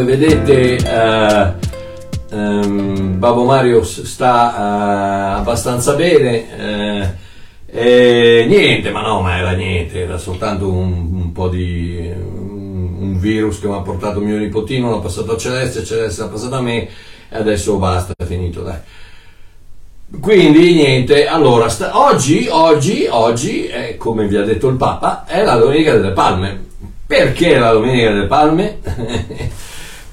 come vedete eh, ehm, Babbo Mario sta eh, abbastanza bene eh, niente ma no ma era niente era soltanto un, un po' di un virus che mi ha portato mio nipotino l'ha passato a Celeste Celeste l'ha passato a me e adesso basta è finito dai quindi niente, allora, sta- oggi, oggi, oggi, eh, come vi ha detto il Papa, è la Domenica delle Palme. Perché la Domenica delle Palme?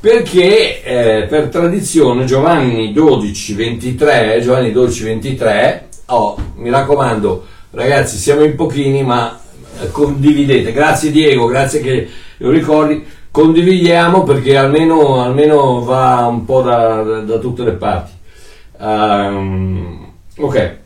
Perché eh, per tradizione Giovanni 12, 23, Giovanni 12, 23, oh, mi raccomando, ragazzi, siamo in pochini, ma eh, condividete. Grazie Diego, grazie che lo ricordi. Condividiamo perché almeno, almeno va un po' da- da- da tutte le parti. Ehm, ok,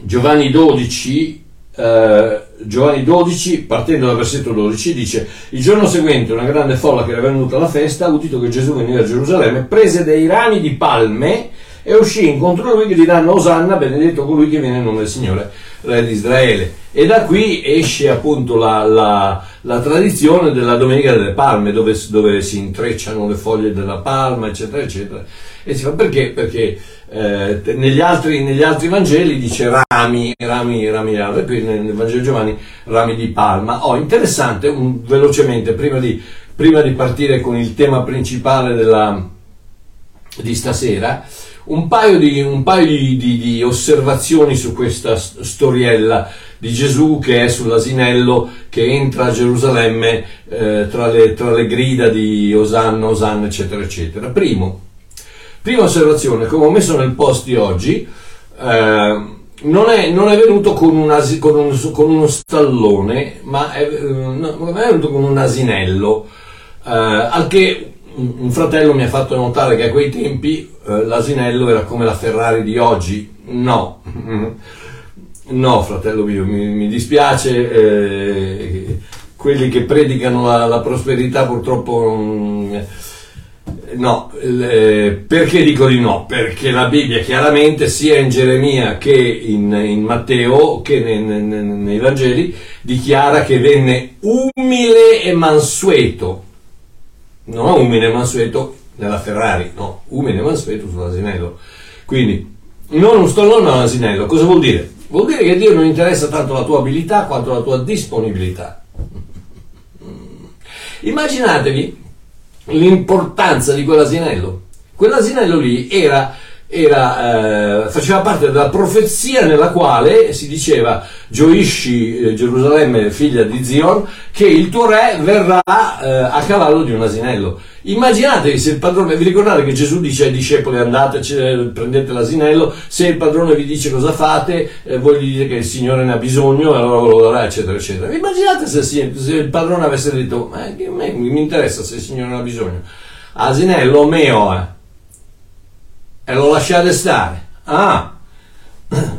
Giovanni 12, eh, Giovanni 12, partendo dal versetto 12, dice: Il giorno seguente una grande folla che era venuta alla festa, ha udito che Gesù veniva a Gerusalemme, prese dei rami di palme e uscì incontro a lui gridando Osanna, benedetto colui che viene in nome del Signore, Re di Israele. E da qui esce appunto la, la- la tradizione della Domenica delle Palme, dove, dove si intrecciano le foglie della palma, eccetera, eccetera. E si fa perché? Perché eh, negli, altri, negli altri Vangeli dice rami, rami, rami, rami, qui nel, Vangelo Giovanni rami di palma. Oh, interessante, un- velocemente, prima di, prima di partire con il tema principale della, di stasera, un paio di, un paio di, di- osservazioni su questa storiella di Gesù che è sull'asinello che entra a Gerusalemme eh, tra, le, tra le grida di Osanna, Osanna, eccetera, eccetera. Primo, prima osservazione, come ho messo nel post di oggi, eh, non, è, non è venuto con, un asi- con, un- con uno stallone, ma è, no, è venuto con un asinello. Eh, al che un fratello mi ha fatto notare che a quei tempi eh, l'asinello era come la Ferrari di oggi. No, no, fratello mio, mi, mi dispiace. eh, quelli che predicano la, la prosperità purtroppo. mm, No, eh, perché dico di no? Perché la Bibbia chiaramente sia in Geremia che in, in Matteo che nei, nei- nei- Vangeli dichiara che venne umile e mansueto, non umile e mansueto nella Ferrari, no, umile e mansueto sull'asinello. Quindi non un stallone ma asinello. Cosa vuol dire? Vuol dire che Dio non interessa tanto la tua abilità quanto la tua disponibilità. Immaginatevi l'importanza di quell'asinello. Quell'asinello lì era, era, eh, faceva parte della profezia nella quale si diceva gioisci eh, Gerusalemme figlia di Zion che il tuo re verrà eh, a cavallo di un asinello. Immaginatevi se il padrone, vi ricordate che Gesù dice ai discepoli andate, prendete l'asinello, se il padrone vi dice cosa fate, eh, voi gli dite che il Signore ne ha bisogno, allora ve lo darà, eccetera, eccetera. Immaginate se, se il padrone avesse detto, ma che a me mi interessa se il Signore ne ha bisogno. Asinello mio, eh. E lo lasciate stare. Ah,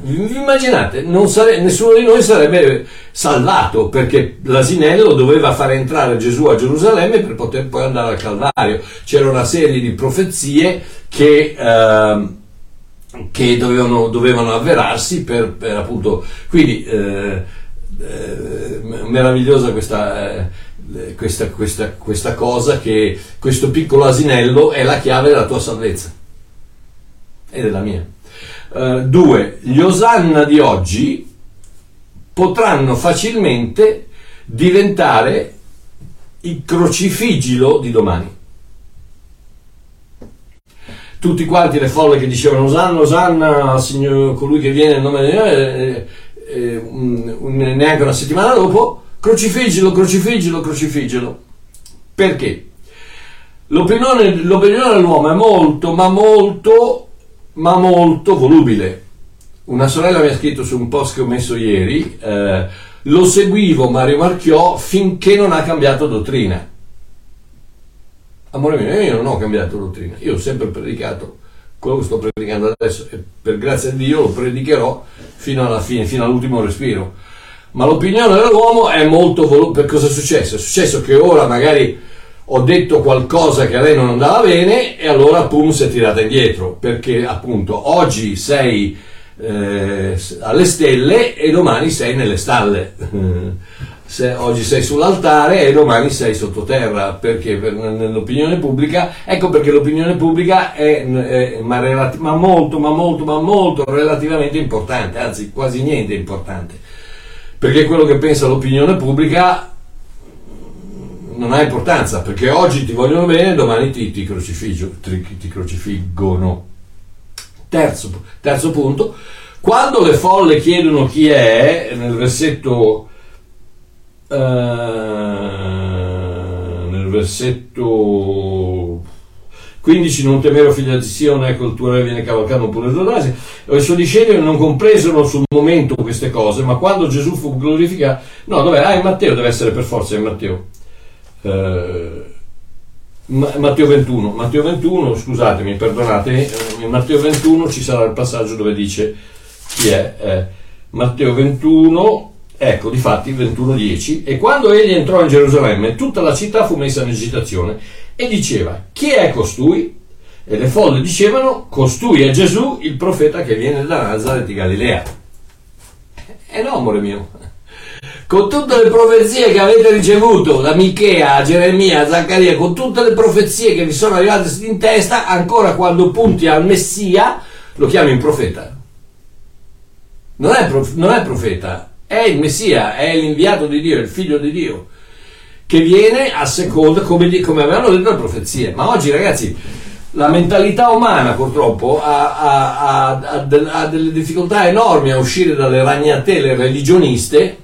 vi immaginate, sare- nessuno di noi sarebbe salvato perché l'asinello doveva far entrare Gesù a Gerusalemme per poter poi andare al Calvario. C'era una serie di profezie che, ehm, che dovevano, dovevano avverarsi per, per appunto. Quindi, eh, eh, meravigliosa questa. eh, questa, questa, questa cosa che questo piccolo asinello è la chiave della tua salvezza e della mia. Eh, due, gli Osanna di oggi potranno facilmente diventare il crocifigilo di domani. Tutti quanti le folle che dicevano Osanna, Osanna, Signore, colui che viene nel nome di eh, eh, un- neanche una settimana dopo, crocifigilo, crocifigilo, crocifigilo. Perché? L'opinione, l'opinione dell'uomo è molto, ma molto, ma molto volubile. Una sorella mi ha scritto su un post che ho messo ieri, eh, lo seguivo Mario Marchiò finché non ha cambiato dottrina. Amore mio, io non ho cambiato dottrina, io ho sempre predicato quello che sto predicando adesso e per grazia di Dio lo predicherò fino alla fine, fino all'ultimo respiro. Ma l'opinione dell'uomo è molto volubile. Cosa è successo? È successo che ora magari ho detto qualcosa che a lei non andava bene e allora pum si è tirata indietro perché appunto oggi sei eh, alle stelle e domani sei nelle stalle. Se oggi sei sull'altare e domani sei sottoterra, perché per, nell'opinione pubblica, ecco perché l'opinione pubblica è, è ma, relati- ma, molto, ma molto, ma molto relativamente importante, anzi quasi niente importante, perché quello che pensa l'opinione pubblica non ha importanza, perché oggi ti vogliono bene, domani ti, ti, ti, ti crocifiggono. Terzo, terzo punto, quando le folle chiedono chi è, nel versetto eh, nel versetto 15 non temere figlia di Sione ecco il tuo re viene cavalcato pure il tuo e i suoi discepoli non compresero sul momento queste cose ma quando Gesù fu glorificato no dov'è? ah in Matteo deve essere per forza in Matteo eh, Matteo 21 Matteo 21 scusatemi perdonate in Matteo 21 ci sarà il passaggio dove dice chi è eh, Matteo 21 Ecco, difatti 21.10, e quando egli entrò in Gerusalemme, tutta la città fu messa in agitazione e diceva, chi è costui? E le folle dicevano, costui è Gesù, il profeta che viene da Nazareth di Galilea. E no, amore mio, con tutte le profezie che avete ricevuto da Michea a Geremia a Zaccaria, con tutte le profezie che vi sono arrivate in testa, ancora quando punti al Messia, lo chiami un profeta. Non è, prof- non è profeta, è il Messia, è l'inviato di Dio, il figlio di Dio, che viene a seconda, come, come avevano detto le profezie. Ma oggi ragazzi, la mentalità umana purtroppo ha, ha, ha, ha, delle difficoltà enormi a uscire dalle ragnatele religioniste,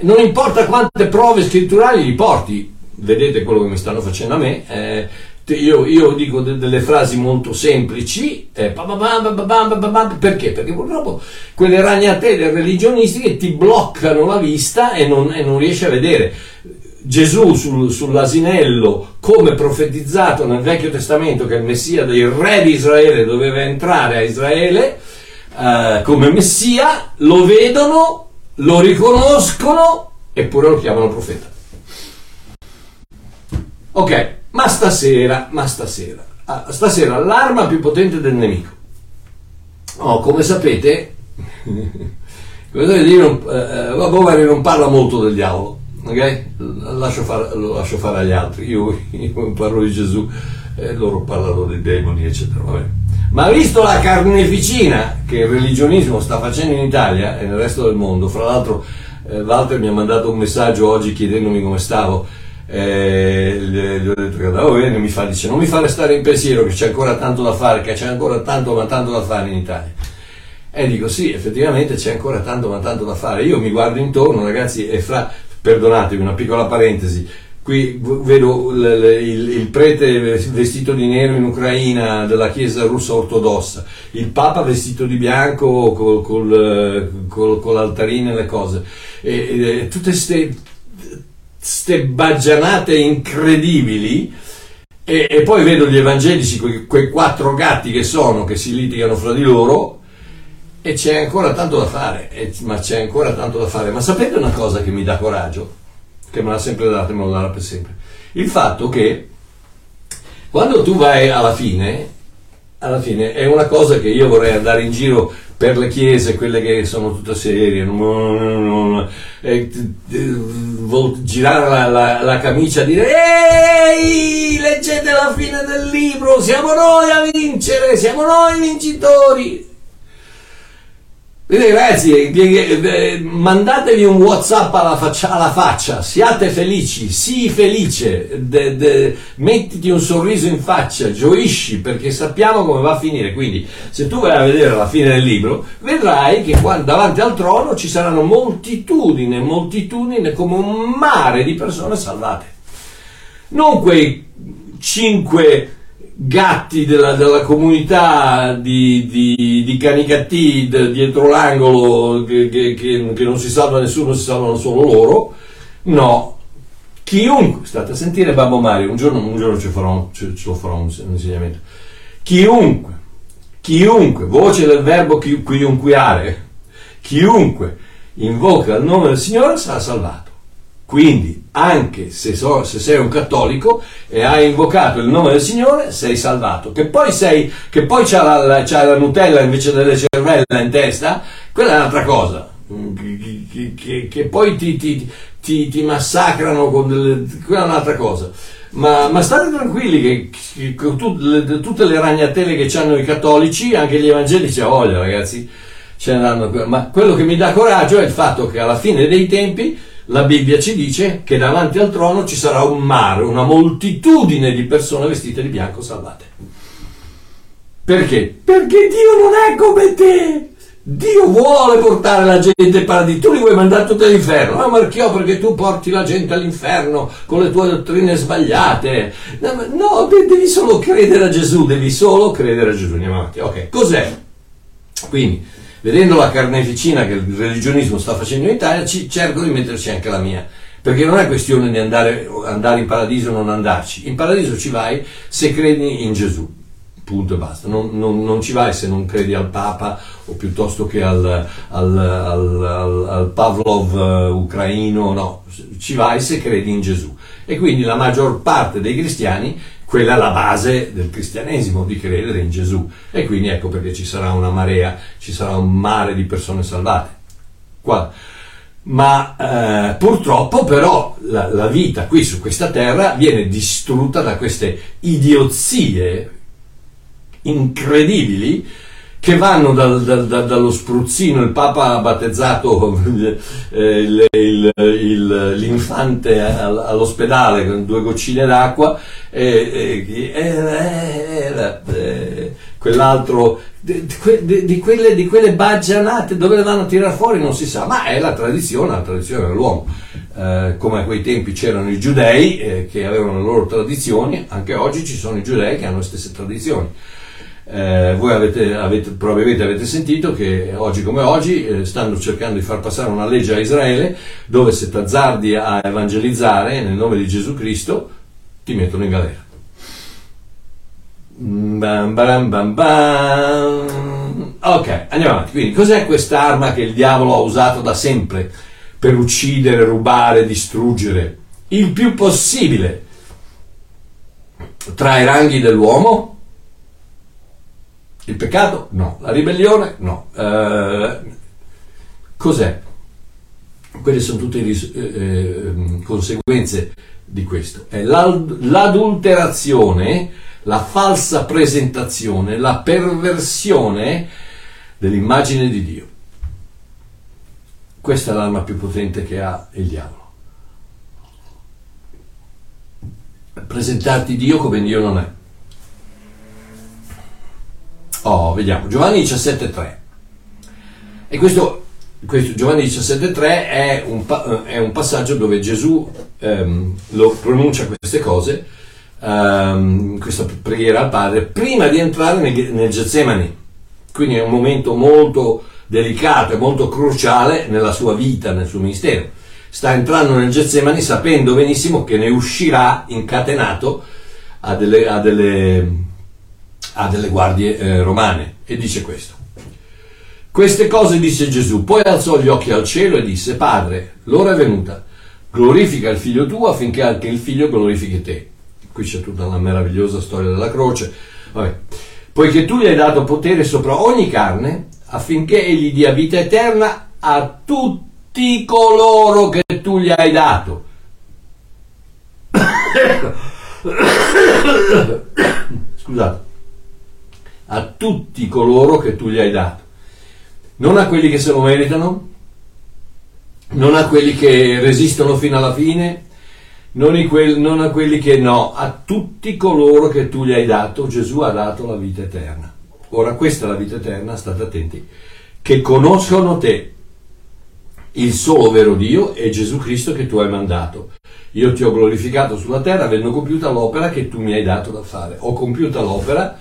non importa quante prove scritturali gli porti, vedete quello che mi stanno facendo a me, eh, io, io, dico de, delle frasi molto semplici, eh, perché? Perché purtroppo quelle ragnatele religionistiche ti bloccano la vista e non, e non riesci a vedere. Gesù sul, sull'asinello, come profetizzato nel Vecchio Testamento, che il Messia dei re di Israele doveva entrare a Israele eh, come Messia, lo vedono, lo riconoscono eppure lo chiamano profeta. Ok, ma stasera, ma stasera, ah, stasera l'arma più potente del nemico. Oh, come sapete, io non, eh, Bovary non parla molto del diavolo, ok? Lascio fare, lo lascio fare agli altri, io, io parlo di Gesù e loro parlano dei demoni, eccetera. Vabbè. Ma visto la carneficina che il religionismo sta facendo in Italia e nel resto del mondo, fra l'altro eh, Walter mi ha mandato un messaggio oggi chiedendomi come stavo, eh, gli ho detto che andavo bene, mi fa, dice non mi fa restare in pensiero che c'è ancora tanto da fare, che c'è ancora tanto ma tanto da fare in Italia. E dico sì, effettivamente c'è ancora tanto ma tanto da fare. Io mi guardo intorno ragazzi e fra, perdonatemi una piccola parentesi, qui vedo il, il, il, prete vestito di nero in Ucraina della chiesa russa ortodossa, il papa vestito di bianco col, col, col, con l'altarino e le cose, e, e tutte queste ste baggianate incredibili. E, e, poi vedo gli evangelici, quei, quei quattro gatti che sono, che si litigano fra di loro e c'è ancora tanto da fare, e, ma c'è ancora tanto da fare. Ma sapete una cosa che mi dà coraggio, che me l'ha sempre data e me lo darà per sempre? Il fatto che quando tu vai alla fine, alla fine è una cosa che io vorrei andare in giro per le chiese, quelle che sono tutte serie, girare la, la, la, camicia e dire ehi, leggete la fine del libro, siamo noi a vincere, siamo noi vincitori. Vedete ragazzi, eh, mandatevi un Whatsapp alla faccia, alla faccia, siate felici, sii felice, de, de, mettiti un sorriso in faccia, gioisci perché sappiamo come va a finire. Quindi, se tu vai a vedere la fine del libro, vedrai che qua, davanti al trono ci saranno moltitudini, moltitudini come un mare di persone salvate. Non quei cinque gatti della, della comunità di, di, di Canicattì dietro l'angolo che, che, che, non si salva nessuno, si salvano solo loro. No, chiunque, state a sentire Babbo Mario, un giorno, un giorno ci, farò, ci, ci lo farò un, un insegnamento. Chiunque, chiunque, voce del verbo chi, chiunquiare, chiunque invoca il nome del Signore sarà salvato. Quindi, anche se, so, se, sei un cattolico e hai invocato il nome del Signore, sei salvato. Che poi, sei, che poi c'ha, la, c'ha la Nutella invece delle cervella in testa, quella è un'altra cosa. che, che, che poi ti, ti, ti, ti, massacrano con delle, quella è un'altra cosa. Ma, ma state tranquilli che, che, tut, le, tutte le ragnatele che hanno i cattolici, anche gli evangelici a voglia, ragazzi, ce ne danno. Ma quello che mi dà coraggio è il fatto che alla fine dei tempi la Bibbia ci dice che davanti al trono ci sarà un mare, una moltitudine di persone vestite di bianco salvate. Perché? Perché Dio non è come te. Dio vuole portare la gente al paradiso, tu li vuoi mandare tutti all'inferno, ma Marchiò perché tu porti la gente all'inferno con le tue dottrine sbagliate. No, devi solo credere a Gesù, devi solo credere a Gesù. Andiamo avanti. Ok, cos'è? Quindi, vedendo la carneficina che il religionismo sta facendo in Italia, ci, cerco di metterci anche la mia. Perché non è questione di andare, andare in paradiso o non andarci. In paradiso ci vai se credi in Gesù punto e basta. Non, non, non, ci vai se non credi al Papa o piuttosto che al, al, al, al Pavlov uh, ucraino, no, ci vai se credi in Gesù. E quindi la maggior parte dei cristiani, quella è la base del cristianesimo, di credere in Gesù. E quindi ecco perché ci sarà una marea, ci sarà un mare di persone salvate. Qua. Ma eh, purtroppo però la, la vita qui su questa terra viene distrutta da queste idiozie incredibili che vanno dal, dal, dal, dallo spruzzino, il Papa ha battezzato eh, il, il, il, l'infante all'ospedale con due goccine d'acqua e, e, e, e quell'altro di, di, di, quelle, di quelle baggianate dove le vanno a tirare fuori non si sa, ma è la tradizione, la tradizione dell'uomo. Eh, come a quei tempi c'erano i giudei eh, che avevano le loro tradizioni, anche oggi ci sono i giudei che hanno le stesse tradizioni. Eh, voi avete, avete, probabilmente avete sentito che oggi come oggi eh, stanno cercando di far passare una legge a Israele dove se t'azzardi a evangelizzare nel nome di Gesù Cristo ti mettono in galera. Bam, bam, bam, bam. Ok, andiamo avanti. Quindi, cos'è quest'arma che il diavolo ha usato da sempre per uccidere, rubare, distruggere il più possibile tra i ranghi dell'uomo? Il peccato? No. La ribellione? No. Eh, cos'è? Quelle sono tutte le eh, eh, conseguenze di questo. È l'adulterazione, la falsa presentazione, la perversione dell'immagine di Dio. Questa è l'arma più potente che ha il diavolo. Presentarti Dio come Dio non è. Oh, vediamo, Giovanni 17.3. E questo, questo Giovanni 17.3 è un, è un, passaggio dove Gesù ehm, lo pronuncia queste cose, ehm, questa preghiera al Padre, prima di entrare nel, nel Getsemani. Quindi è un momento molto delicato e molto cruciale nella sua vita, nel suo ministero. Sta entrando nel Getsemani sapendo benissimo che ne uscirà incatenato a delle, a delle a delle guardie eh, romane e dice questo. Queste cose disse Gesù, poi alzò gli occhi al cielo e disse, Padre, l'ora è venuta, glorifica il figlio tuo affinché anche il figlio glorifichi te. Qui c'è tutta una meravigliosa storia della croce. Vabbè. Poiché tu gli hai dato potere sopra ogni carne, affinché egli dia vita eterna a tutti coloro che tu gli hai dato. Scusate a tutti coloro che tu gli hai dato. Non a quelli che se lo meritano, non a quelli che resistono fino alla fine, non, quelli, non a quelli che no, a tutti coloro che tu gli hai dato, Gesù ha dato la vita eterna. Ora questa è la vita eterna, state attenti, che conoscono te, il solo vero Dio e Gesù Cristo che tu hai mandato. Io ti ho glorificato sulla terra avendo compiuta l'opera che tu mi hai dato da fare. Ho compiuta l'opera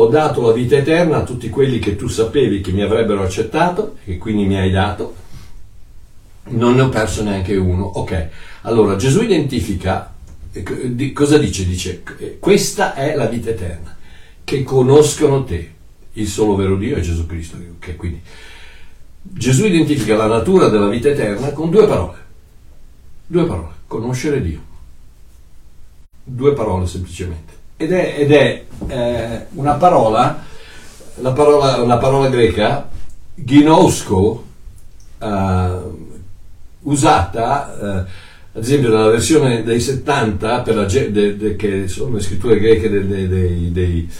ho dato la vita eterna a tutti quelli che tu sapevi che mi avrebbero accettato e quindi mi hai dato, non ne ho perso neanche uno. Ok, allora Gesù identifica, eh, cosa dice? Dice, eh, questa è la vita eterna, che conoscono te, il solo vero Dio è Gesù Cristo. Okay, quindi Gesù identifica la natura della vita eterna con due parole, due parole, conoscere Dio, due parole semplicemente ed è, ed è eh, una parola, parola, una parola greca, ginosko, uh, usata, uh, ad esempio nella versione dei 70, per la, de, de, che sono le scritture greche dei, dei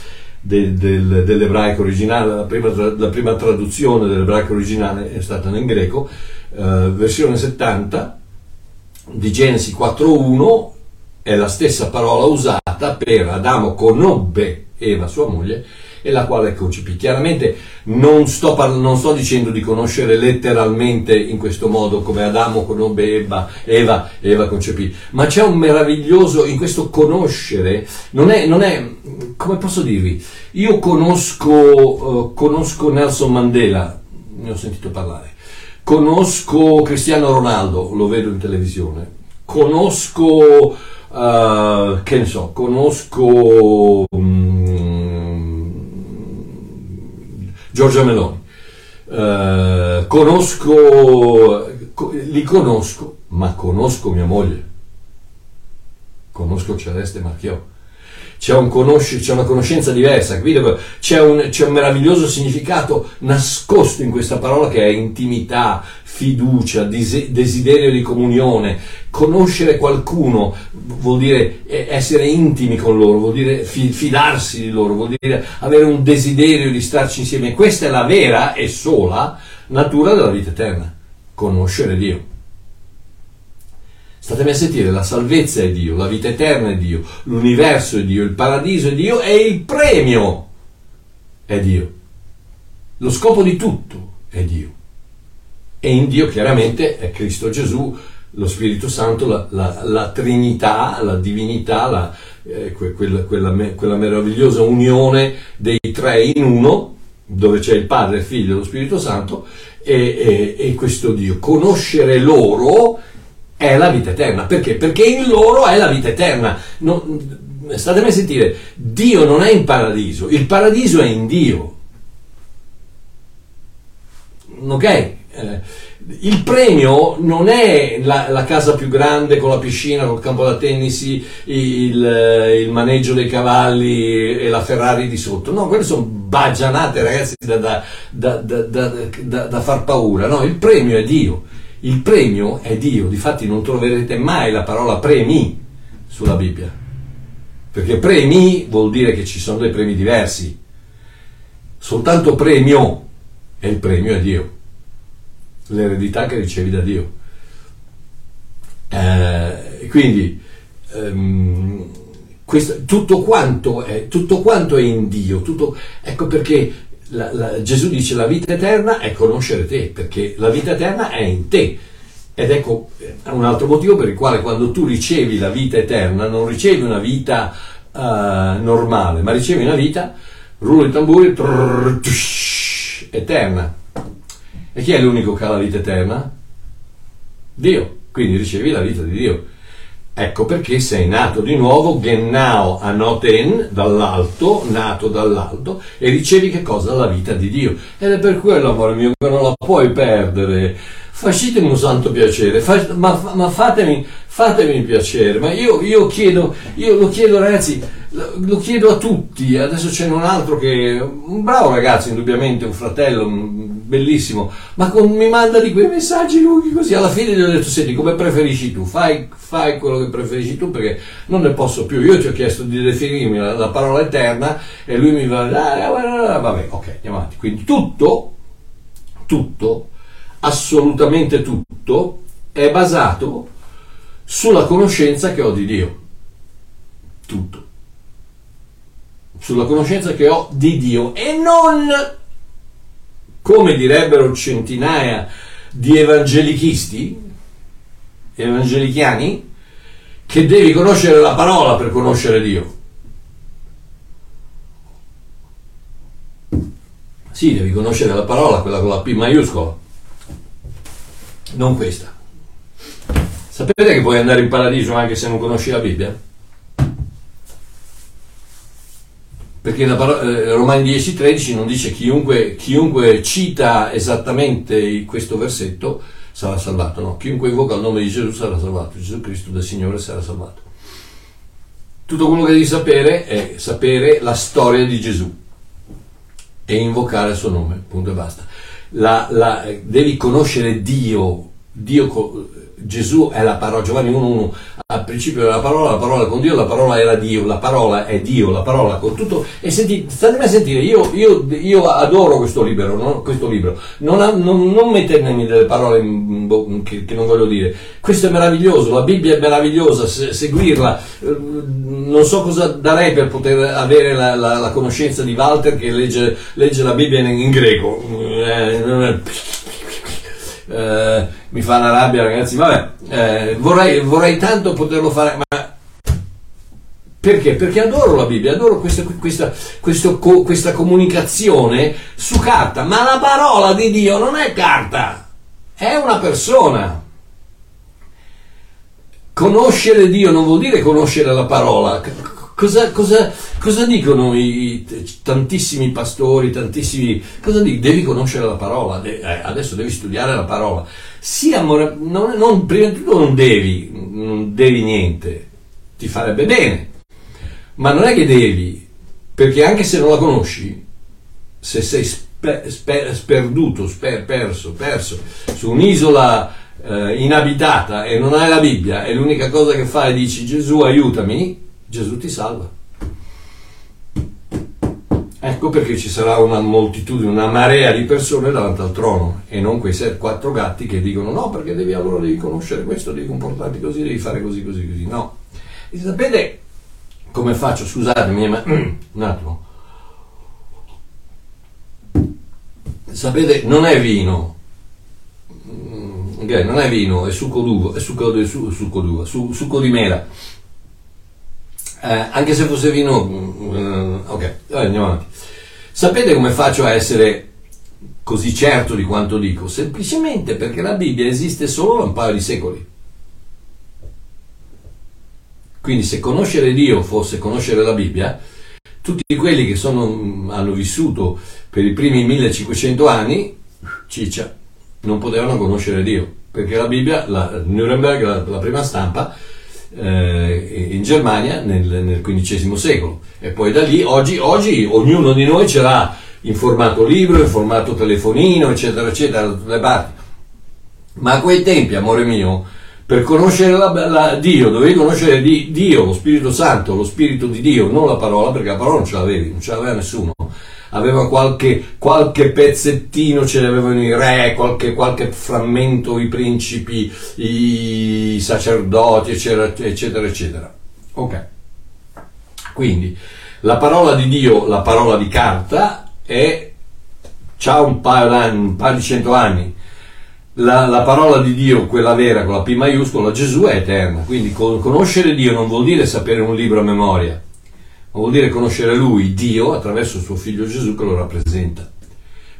del, del, dell'ebraico originale, la prima, la prima, traduzione dell'ebraico originale è stata in greco, eh, versione 70 di Genesi 4.1 è la stessa parola usata per Adamo conobbe Eva, sua moglie, e la quale concepì. Chiaramente non sto, parla- non sto, dicendo di conoscere letteralmente in questo modo come Adamo conobbe Eva, Eva, Eva concepì, ma c'è un meraviglioso in questo conoscere, non è, non è come posso dirvi, io conosco, uh, conosco Nelson Mandela, ne ho sentito parlare, conosco Cristiano Ronaldo, lo vedo in televisione, conosco, uh, che ne so, conosco... Um, Giorgia Meloni. Uh, conosco, li conosco, ma conosco mia moglie. Conosco Celeste Marchiò c'è, un conosci- c'è una conoscenza diversa, capito? C'è un, c'è un meraviglioso significato nascosto in questa parola che è intimità, fiducia, desiderio di comunione. Conoscere qualcuno vuol dire essere intimi con loro, vuol dire fidarsi di loro, vuol dire avere un desiderio di starci insieme. Questa è la vera e sola natura della vita eterna, conoscere Dio. Statemi a sentire, la salvezza è Dio, la vita eterna è Dio, l'universo è Dio, il paradiso è Dio e il premio è Dio. Lo scopo di tutto è Dio. E in Dio chiaramente è Cristo Gesù, lo Spirito Santo, la, la, la Trinità, la divinità, la, eh, quella, quella, quella meravigliosa unione dei tre in uno, dove c'è il Padre, il Figlio e lo Spirito Santo, e, e, e questo Dio. Conoscere loro è la vita eterna. Perché? Perché in loro è la vita eterna. Non, statemi a sentire, Dio non è in paradiso, il paradiso è in Dio. Ok? Eh, il premio non è la, la, casa più grande con la piscina, col campo da tennis, il, eh, il, maneggio dei cavalli e la Ferrari di sotto. No, quelle sono baggianate, ragazzi, da, da, da, da far paura. No, il premio è Dio. Il premio è Dio, difatti non troverete mai la parola premi sulla Bibbia, perché premi vuol dire che ci sono dei premi diversi, soltanto premio e il premio è Dio, l'eredità che ricevi da Dio. Eh, quindi ehm, questo, tutto, quanto è, tutto quanto è in Dio, tutto, ecco perché la, la, Gesù dice la vita eterna è conoscere te, perché la vita eterna è in te. Ed ecco un altro motivo per il quale quando tu ricevi la vita eterna non ricevi una vita uh, normale, ma ricevi una vita, rullo di tamburi, trrr, tush, eterna. E chi è l'unico che ha la vita eterna? Dio. Quindi ricevi la vita di Dio. Ecco perché sei nato di nuovo, gennao anoten, dall'alto, nato dall'alto, e ricevi che cosa? La vita di Dio. Ed è per quello, amore mio, che non la puoi perdere. Facetemi un santo piacere, fa, ma, ma fatemi, fatemi piacere, ma io, io, chiedo, io lo chiedo ragazzi, lo, chiedo a tutti, adesso c'è un altro che, un bravo ragazzo indubbiamente, un fratello bellissimo, ma con, mi manda di quei messaggi lunghi così, alla fine gli ho detto, senti come preferisci tu, fai, fai quello che preferisci tu perché non ne posso più, io ti ho chiesto di definirmi la, la parola eterna e lui mi va, ah, ah, vabbè, ok, andiamo avanti, quindi tutto, tutto, assolutamente tutto è basato sulla conoscenza che ho di Dio. Tutto. Sulla conoscenza che ho di Dio e non, come direbbero centinaia di evangelichisti, evangelichiani, che devi conoscere la parola per conoscere Dio. Sì, devi conoscere la parola, quella con la P maiuscola non questa. Sapete che puoi andare in paradiso anche se non conosci la Bibbia? Perché la parola, eh, Romani 10:13 non dice chiunque, chiunque cita esattamente questo versetto sarà salvato, no? Chiunque invoca il nome di Gesù sarà salvato, Gesù Cristo del Signore sarà salvato. Tutto quello che devi sapere è sapere la storia di Gesù e invocare il suo nome, punto e basta. la, la, devi conoscere Dio, Dio Gesù è la parola, Giovanni 1.1, al principio della parola, la parola con Dio, la parola era Dio, la parola è Dio, la parola con tutto. E senti, statemi a sentire, io, io, io adoro questo libro, no? questo libro. Non, non, non, mettermi delle parole che, che, non voglio dire. Questo è meraviglioso, la Bibbia è meravigliosa, se, seguirla. Eh, non so cosa darei per poter avere la, la, la conoscenza di Walter che legge, legge la Bibbia in, in greco. Eh, eh, mi fa una rabbia ragazzi, vabbè, eh, vorrei, vorrei tanto poterlo fare, ma perché? Perché adoro la Bibbia, adoro questa, questa, questo, questa comunicazione su carta, ma la parola di Dio non è carta, è una persona. Conoscere Dio non vuol dire conoscere la parola, Cosa, cosa, cosa dicono i, tantissimi pastori, tantissimi... Cosa dicono? Devi conoscere la parola, de, eh, adesso devi studiare la parola. Sì, amore, non, non, prima di tutto non devi, non devi niente, ti farebbe bene. Ma non è che devi, perché anche se non la conosci, se sei spe, spe, sperduto, sper, perso, perso su un'isola eh, inabitata e non hai la Bibbia e l'unica cosa che fai è dici Gesù aiutami, Gesù ti salva. Ecco perché ci sarà una moltitudine, una marea di persone davanti al trono e non quei set, quattro gatti che dicono no perché devi, allora devi conoscere questo, devi comportarti così, devi fare così, così, così. No. E sapete come faccio? Scusatemi, ma un attimo. Sapete, non è vino, mm, okay, non è vino, è succo d'uva, è succo, è succo d'uva, succo di mela eh, anche se fosse vino, uh, ok, andiamo avanti. Sapete come faccio a essere così certo di quanto dico? Semplicemente perché la Bibbia esiste solo da un paio di secoli. Quindi se conoscere Dio fosse conoscere la Bibbia, tutti quelli che sono, hanno vissuto per i primi 1500 anni, ciccia, non potevano conoscere Dio, perché la Bibbia, la Nuremberg, la, la prima stampa, eh, in Germania nel, nel, XV secolo. E poi da lì oggi, oggi ognuno di noi ce l'ha in formato libro, in formato telefonino eccetera eccetera da tutte le parti. Ma a quei tempi amore mio per conoscere la, la, Dio dovevi conoscere di, Dio, lo Spirito Santo lo Spirito di Dio, non la parola perché la parola non ce l'avevi, non ce l'aveva nessuno aveva qualche, qualche pezzettino, ce l'avevano i re, qualche, qualche frammento i principi, i sacerdoti, eccetera, eccetera, eccetera. Ok. Quindi la parola di Dio, la parola di carta, è, ha un paio d'anni, un paio di cento anni. La, la, parola di Dio, quella vera con la P maiuscola, Gesù è eterna. Quindi conoscere Dio non vuol dire sapere un libro a memoria ma vuol dire conoscere Lui, Dio, attraverso suo figlio Gesù che lo rappresenta.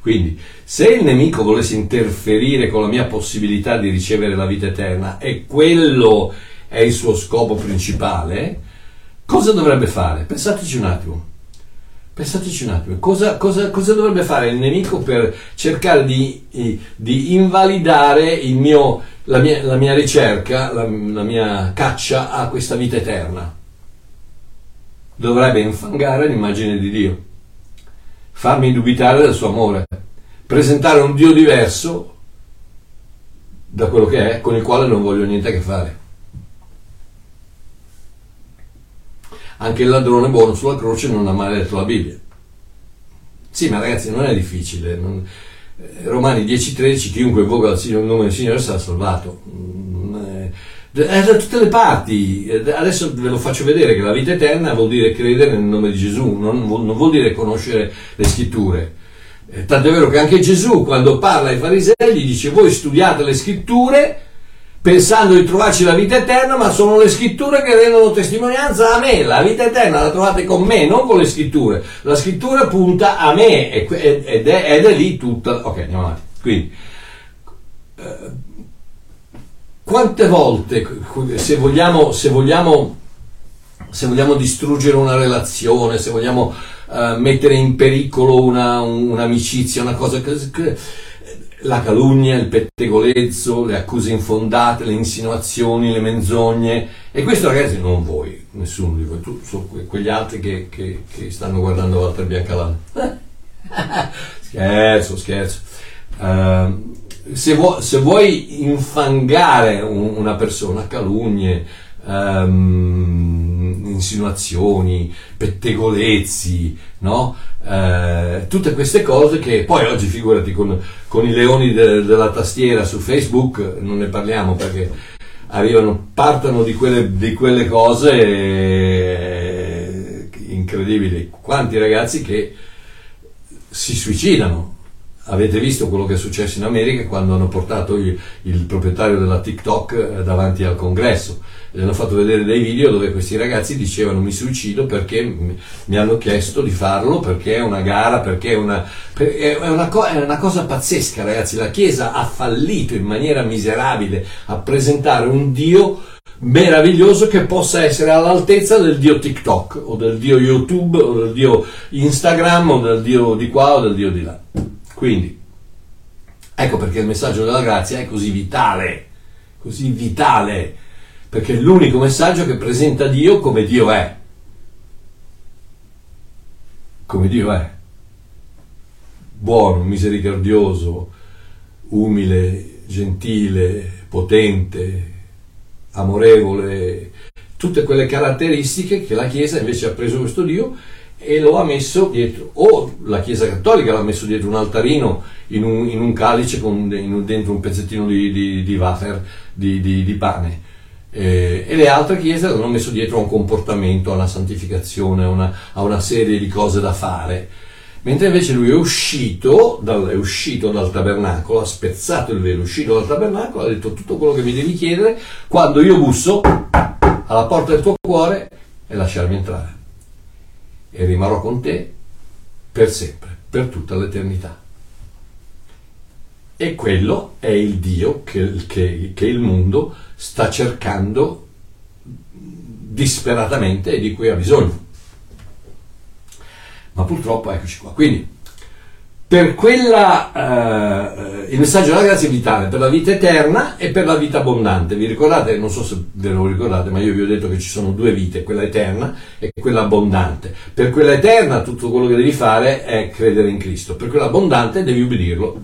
Quindi, se il nemico volesse interferire con la mia possibilità di ricevere la vita eterna e quello è il suo scopo principale, cosa dovrebbe fare? Pensateci un attimo. Pensateci un attimo, cosa, cosa, cosa dovrebbe fare il nemico per cercare di, di invalidare mio, la, mia, la, mia, ricerca, la, la mia caccia a questa vita eterna? Dovrebbe infangare l'immagine di Dio, farmi dubitare del suo amore, presentare un Dio diverso da quello che è, con il quale non voglio niente a che fare. Anche il ladrone buono sulla croce non ha mai letto la Bibbia. Sì, ma ragazzi, non è difficile. Non... Romani 10-13, chiunque invoca il nome del Signore sarà salvato. Mm, eh, è da tutte le parti. Adesso ve lo faccio vedere che la vita eterna vuol dire credere nel nome di Gesù, non vuol, non vuol dire conoscere le scritture. Eh, Tanto è vero che anche Gesù, quando parla ai farisei, gli dice: Voi studiate le scritture pensando di trovarci la vita eterna, ma sono le scritture che rendono testimonianza a me. La vita eterna la trovate con me, non con le scritture. La scrittura punta a me ed è, ed è lì tutta. Ok, andiamo avanti. Quindi. Eh, quante volte, se vogliamo, se vogliamo, se vogliamo distruggere una relazione, se vogliamo uh, mettere in pericolo una, un'amicizia, una cosa che, la calunnia, il pettegolezzo, le accuse infondate, le insinuazioni, le menzogne. E questo ragazzi non voi, nessuno di voi, tu, sono quegli altri che, che, che stanno guardando Walter Biancalana. scherzo, scherzo. eh, se, vuoi, se, vuoi infangare un, una persona, calunnie, ehm, insinuazioni, pettegolezzi, no? eh, tutte queste cose che poi oggi figurati con, con i leoni de, della tastiera su Facebook, non ne parliamo perché arrivano, partono di quelle, di quelle cose eh, incredibili. Quanti ragazzi che si suicidano Avete visto quello che è successo in America quando hanno portato il, il proprietario della TikTok eh, davanti al congresso. Gli hanno fatto vedere dei video dove questi ragazzi dicevano mi suicido perché mi hanno chiesto di farlo, perché è una gara, perché è una, è una, co- è una cosa pazzesca ragazzi. La Chiesa ha fallito in maniera miserabile a presentare un Dio meraviglioso che possa essere all'altezza del dio TikTok o del dio YouTube o del dio Instagram o del dio di qua o del dio di là. Quindi, ecco perché il messaggio della grazia è così vitale, così vitale, perché è l'unico messaggio che presenta Dio come Dio è. Come Dio è. Buono, misericordioso, umile, gentile, potente, amorevole, tutte quelle caratteristiche che la Chiesa invece ha preso questo Dio e lo ha messo dietro, o la Chiesa Cattolica l'ha messo dietro un altarino in un, in un calice con in, dentro un pezzettino di, di, di wafer, di, di pane. Eh, e le altre chiese l'hanno messo dietro a un comportamento, a una santificazione, a una, a una serie di cose da fare. Mentre invece lui è uscito, dal, è uscito dal tabernacolo, ha spezzato il velo, è uscito dal tabernacolo, ha detto tutto quello che mi devi chiedere, quando io busso alla porta del tuo cuore e lasciarmi entrare e rimarrò con te per sempre, per tutta l'eternità. E quello è il Dio che, che, che il mondo sta cercando disperatamente e di cui ha bisogno. Ma purtroppo eccoci qua. Quindi per quella, eh, il messaggio della grazia è vitale per la vita eterna e per la vita abbondante. Vi ricordate, non so se ve lo ricordate, ma io vi ho detto che ci sono due vite, quella eterna e quella abbondante. Per quella eterna tutto quello che devi fare è credere in Cristo, per quella abbondante devi ubbidirlo.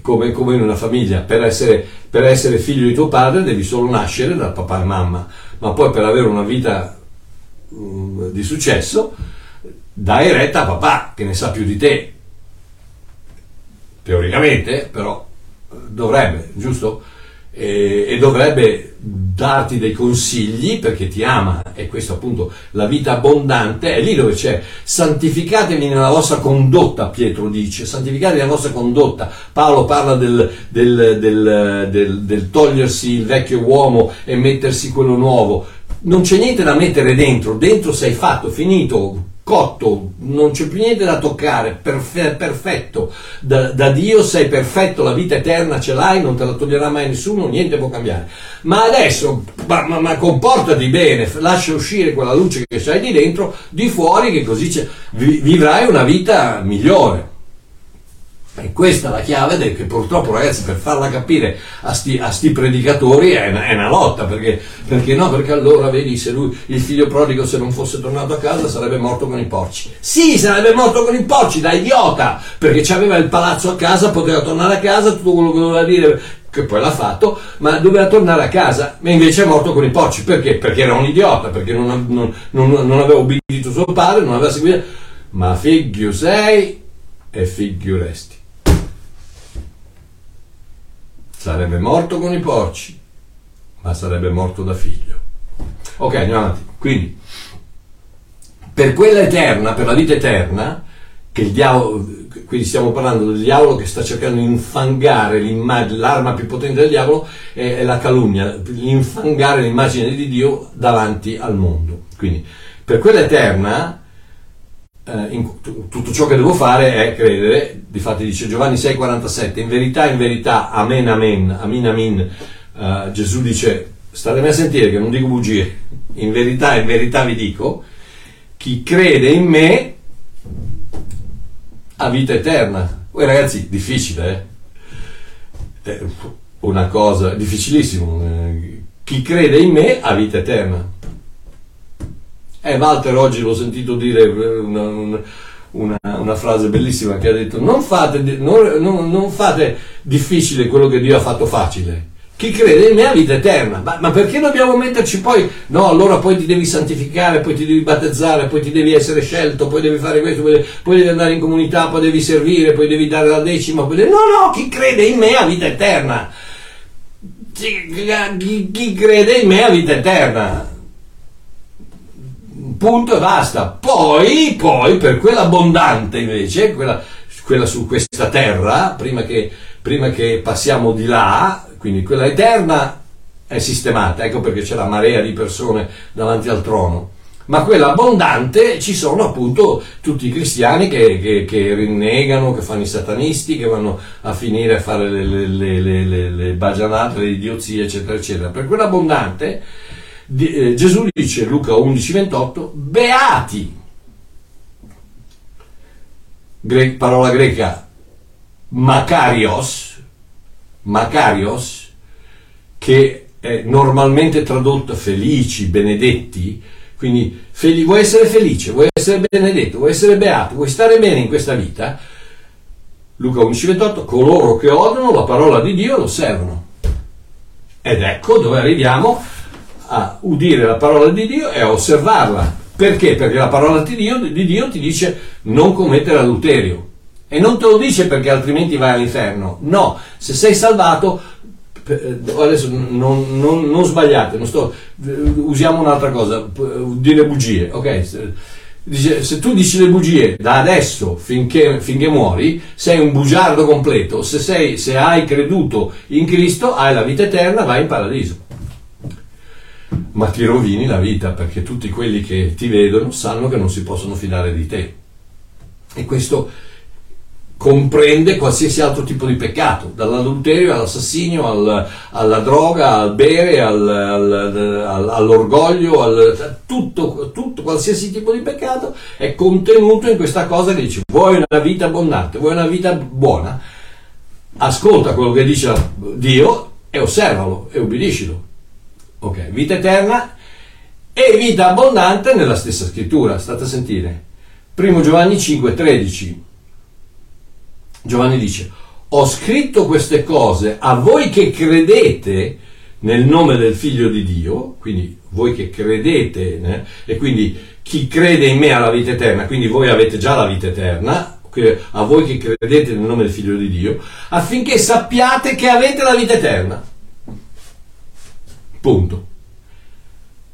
Come, come in una famiglia, per essere, per essere figlio di tuo padre devi solo nascere da papà e mamma, ma poi per avere una vita um, di successo dai retta a papà che ne sa più di te. Teoricamente, però dovrebbe, giusto? E, e, dovrebbe darti dei consigli perché ti ama. E questo appunto la vita abbondante è lì dove c'è. Santificatevi nella vostra condotta Pietro dice. Santificatevi nella vostra condotta. Paolo parla del, del, del, del togliersi il vecchio uomo e mettersi quello nuovo. Non c'è niente da mettere dentro. Dentro sei fatto finito cotto, non c'è più niente da toccare, perfe- perfetto, da, da, Dio sei perfetto, la vita eterna ce l'hai, non te la toglierà mai nessuno, niente può cambiare. Ma adesso, ma, ma, ma comportati bene, lascia uscire quella luce che c'hai di dentro, di fuori, che così vi, vivrai una vita migliore. E questa è la chiave del, che purtroppo ragazzi per farla capire a sti, a sti predicatori è una, è una lotta, perché, perché, no? Perché allora vedi se lui, il figlio prodigo se non fosse tornato a casa sarebbe morto con i porci. Sì, sarebbe morto con i porci, da idiota, perché aveva il palazzo a casa, poteva tornare a casa, tutto quello che doveva dire che poi l'ha fatto, ma doveva tornare a casa, ma invece è morto con i porci. Perché? Perché era un idiota, perché non, non, non, non aveva obbedito suo padre, non aveva seguito. Ma figlio sei e figlio resti. Sarebbe morto con i porci, ma sarebbe morto da figlio. Ok, andiamo avanti. Quindi, per quella eterna, per la vita eterna, che il diavolo, quindi stiamo parlando del diavolo che sta cercando di infangare l'arma più potente del diavolo è, è la calunnia, infangare l'immagine di Dio davanti al mondo. Quindi, per quella eterna, eh, in, tutto ciò che devo fare è credere, difatti dice Giovanni 6,47, in verità, in verità, amen, amen, amin, amin, uh, Gesù dice, statemi a sentire che non dico bugie, in verità, in verità vi dico, chi crede in me ha vita eterna. Poi ragazzi, difficile, eh? È una cosa difficilissimo. Eh, chi crede in me ha vita eterna. Eh, Walter oggi l'ho sentito dire una, una, una, una, frase bellissima che ha detto non fate, non, non, non fate difficile quello che Dio ha fatto facile chi crede in me ha vita eterna. Ma, ma, perché dobbiamo metterci poi? No, allora poi ti devi santificare, poi ti devi battezzare, poi ti devi essere scelto, poi devi fare questo, poi devi, poi devi andare in comunità, poi devi servire, poi devi dare la decima. Poi devi... No, no, chi crede in me ha vita eterna. Chi, chi crede in me ha vita eterna. Punto e basta. Poi, poi, per quella abbondante invece, quella, quella su questa terra, prima che, prima che passiamo di là, quindi quella eterna è sistemata, ecco perché c'è la marea di persone davanti al trono. Ma quella abbondante ci sono appunto tutti i cristiani che, che, che rinnegano, che fanno i satanisti, che vanno a finire a fare le, le, le, le, le bagianate, le idiozie, eccetera, eccetera. Per quella abbondante eh, Gesù dice, Luca 11, 28, beati. Gre- parola greca makarios, Macarios, che è normalmente tradotto felici, benedetti, quindi fel- vuoi essere felice, vuoi essere benedetto, vuoi essere beato, vuoi stare bene in questa vita, Luca 11:28, coloro che odono la parola di Dio lo servono. Ed ecco dove arriviamo a udire la parola di Dio e a osservarla. Perché? Perché la parola di Dio, di Dio ti dice non commettere adulterio. E non te lo dice perché altrimenti vai all'inferno. No, se sei salvato, eh, adesso non, non, non sbagliate, non sto, eh, usiamo un'altra cosa, dire bugie, ok? Dice, se tu dici le bugie da adesso finché, finché muori, sei un bugiardo completo. Se, sei, se hai creduto in Cristo, hai la vita eterna, vai in paradiso. Ma ti rovini la vita perché tutti quelli che ti vedono sanno che non si possono fidare di te. E questo comprende qualsiasi altro tipo di peccato, dall'adulterio all'assassinio, al, alla droga, al bere, al, al, all'orgoglio, al, tutto, tutto, qualsiasi tipo di peccato è contenuto in questa cosa che dice vuoi una vita abbondante, vuoi una vita buona, ascolta quello che dice Dio e osservalo e ubbidiscilo. Ok, vita eterna e vita abbondante nella stessa scrittura, state a sentire. 1 Giovanni 5, 13 Giovanni dice, ho scritto queste cose a voi che credete nel nome del figlio di Dio, quindi voi che credete, eh, e quindi chi crede in me ha la vita eterna, quindi voi avete già la vita eterna, a voi che credete nel nome del figlio di Dio, affinché sappiate che avete la vita eterna. Punto.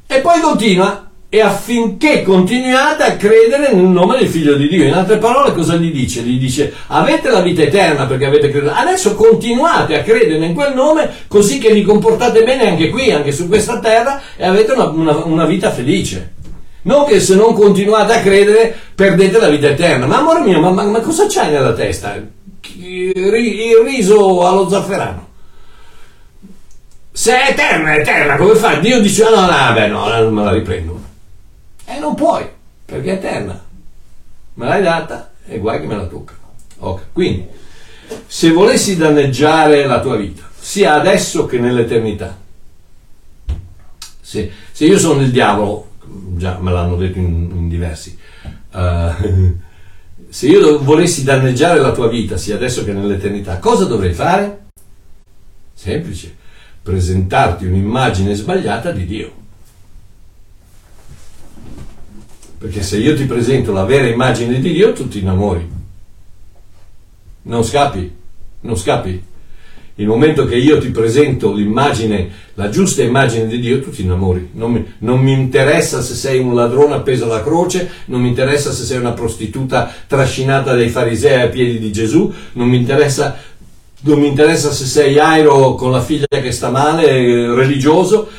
E poi continua, e affinché continuiate a credere nel nome del figlio di Dio. In altre parole cosa gli dice? Gli dice avete la vita eterna perché avete creduto, adesso continuate a credere in quel nome così che vi comportate bene anche qui, anche su questa terra e avete una, una, una vita felice. Non che se non continuate a credere perdete la vita eterna. Ma amore mio, ma, ma, ma cosa c'hai nella testa? Il riso allo zafferano. Se è eterna, è eterna, come fa? Dio dice, no, no, beh, no, non me la riprendo. E non puoi, perché è eterna. Me l'hai data e guai che me la tocca. Okay. Quindi, se volessi danneggiare la tua vita, sia adesso che nell'eternità, se, se io sono il diavolo, già me l'hanno detto in, in diversi, uh, se io volessi danneggiare la tua vita, sia adesso che nell'eternità, cosa dovrei fare? Semplice, presentarti un'immagine sbagliata di Dio. Perché se io ti presento la vera immagine di Dio, tu ti innamori. Non scappi, non scappi. Il momento che io ti presento l'immagine, la giusta immagine di Dio, tu ti innamori. Non mi, non mi, interessa se sei un ladrone appeso alla croce, non mi interessa se sei una prostituta trascinata dai farisei ai piedi di Gesù, non mi interessa, non mi interessa se sei airo con la figlia che sta male, religioso,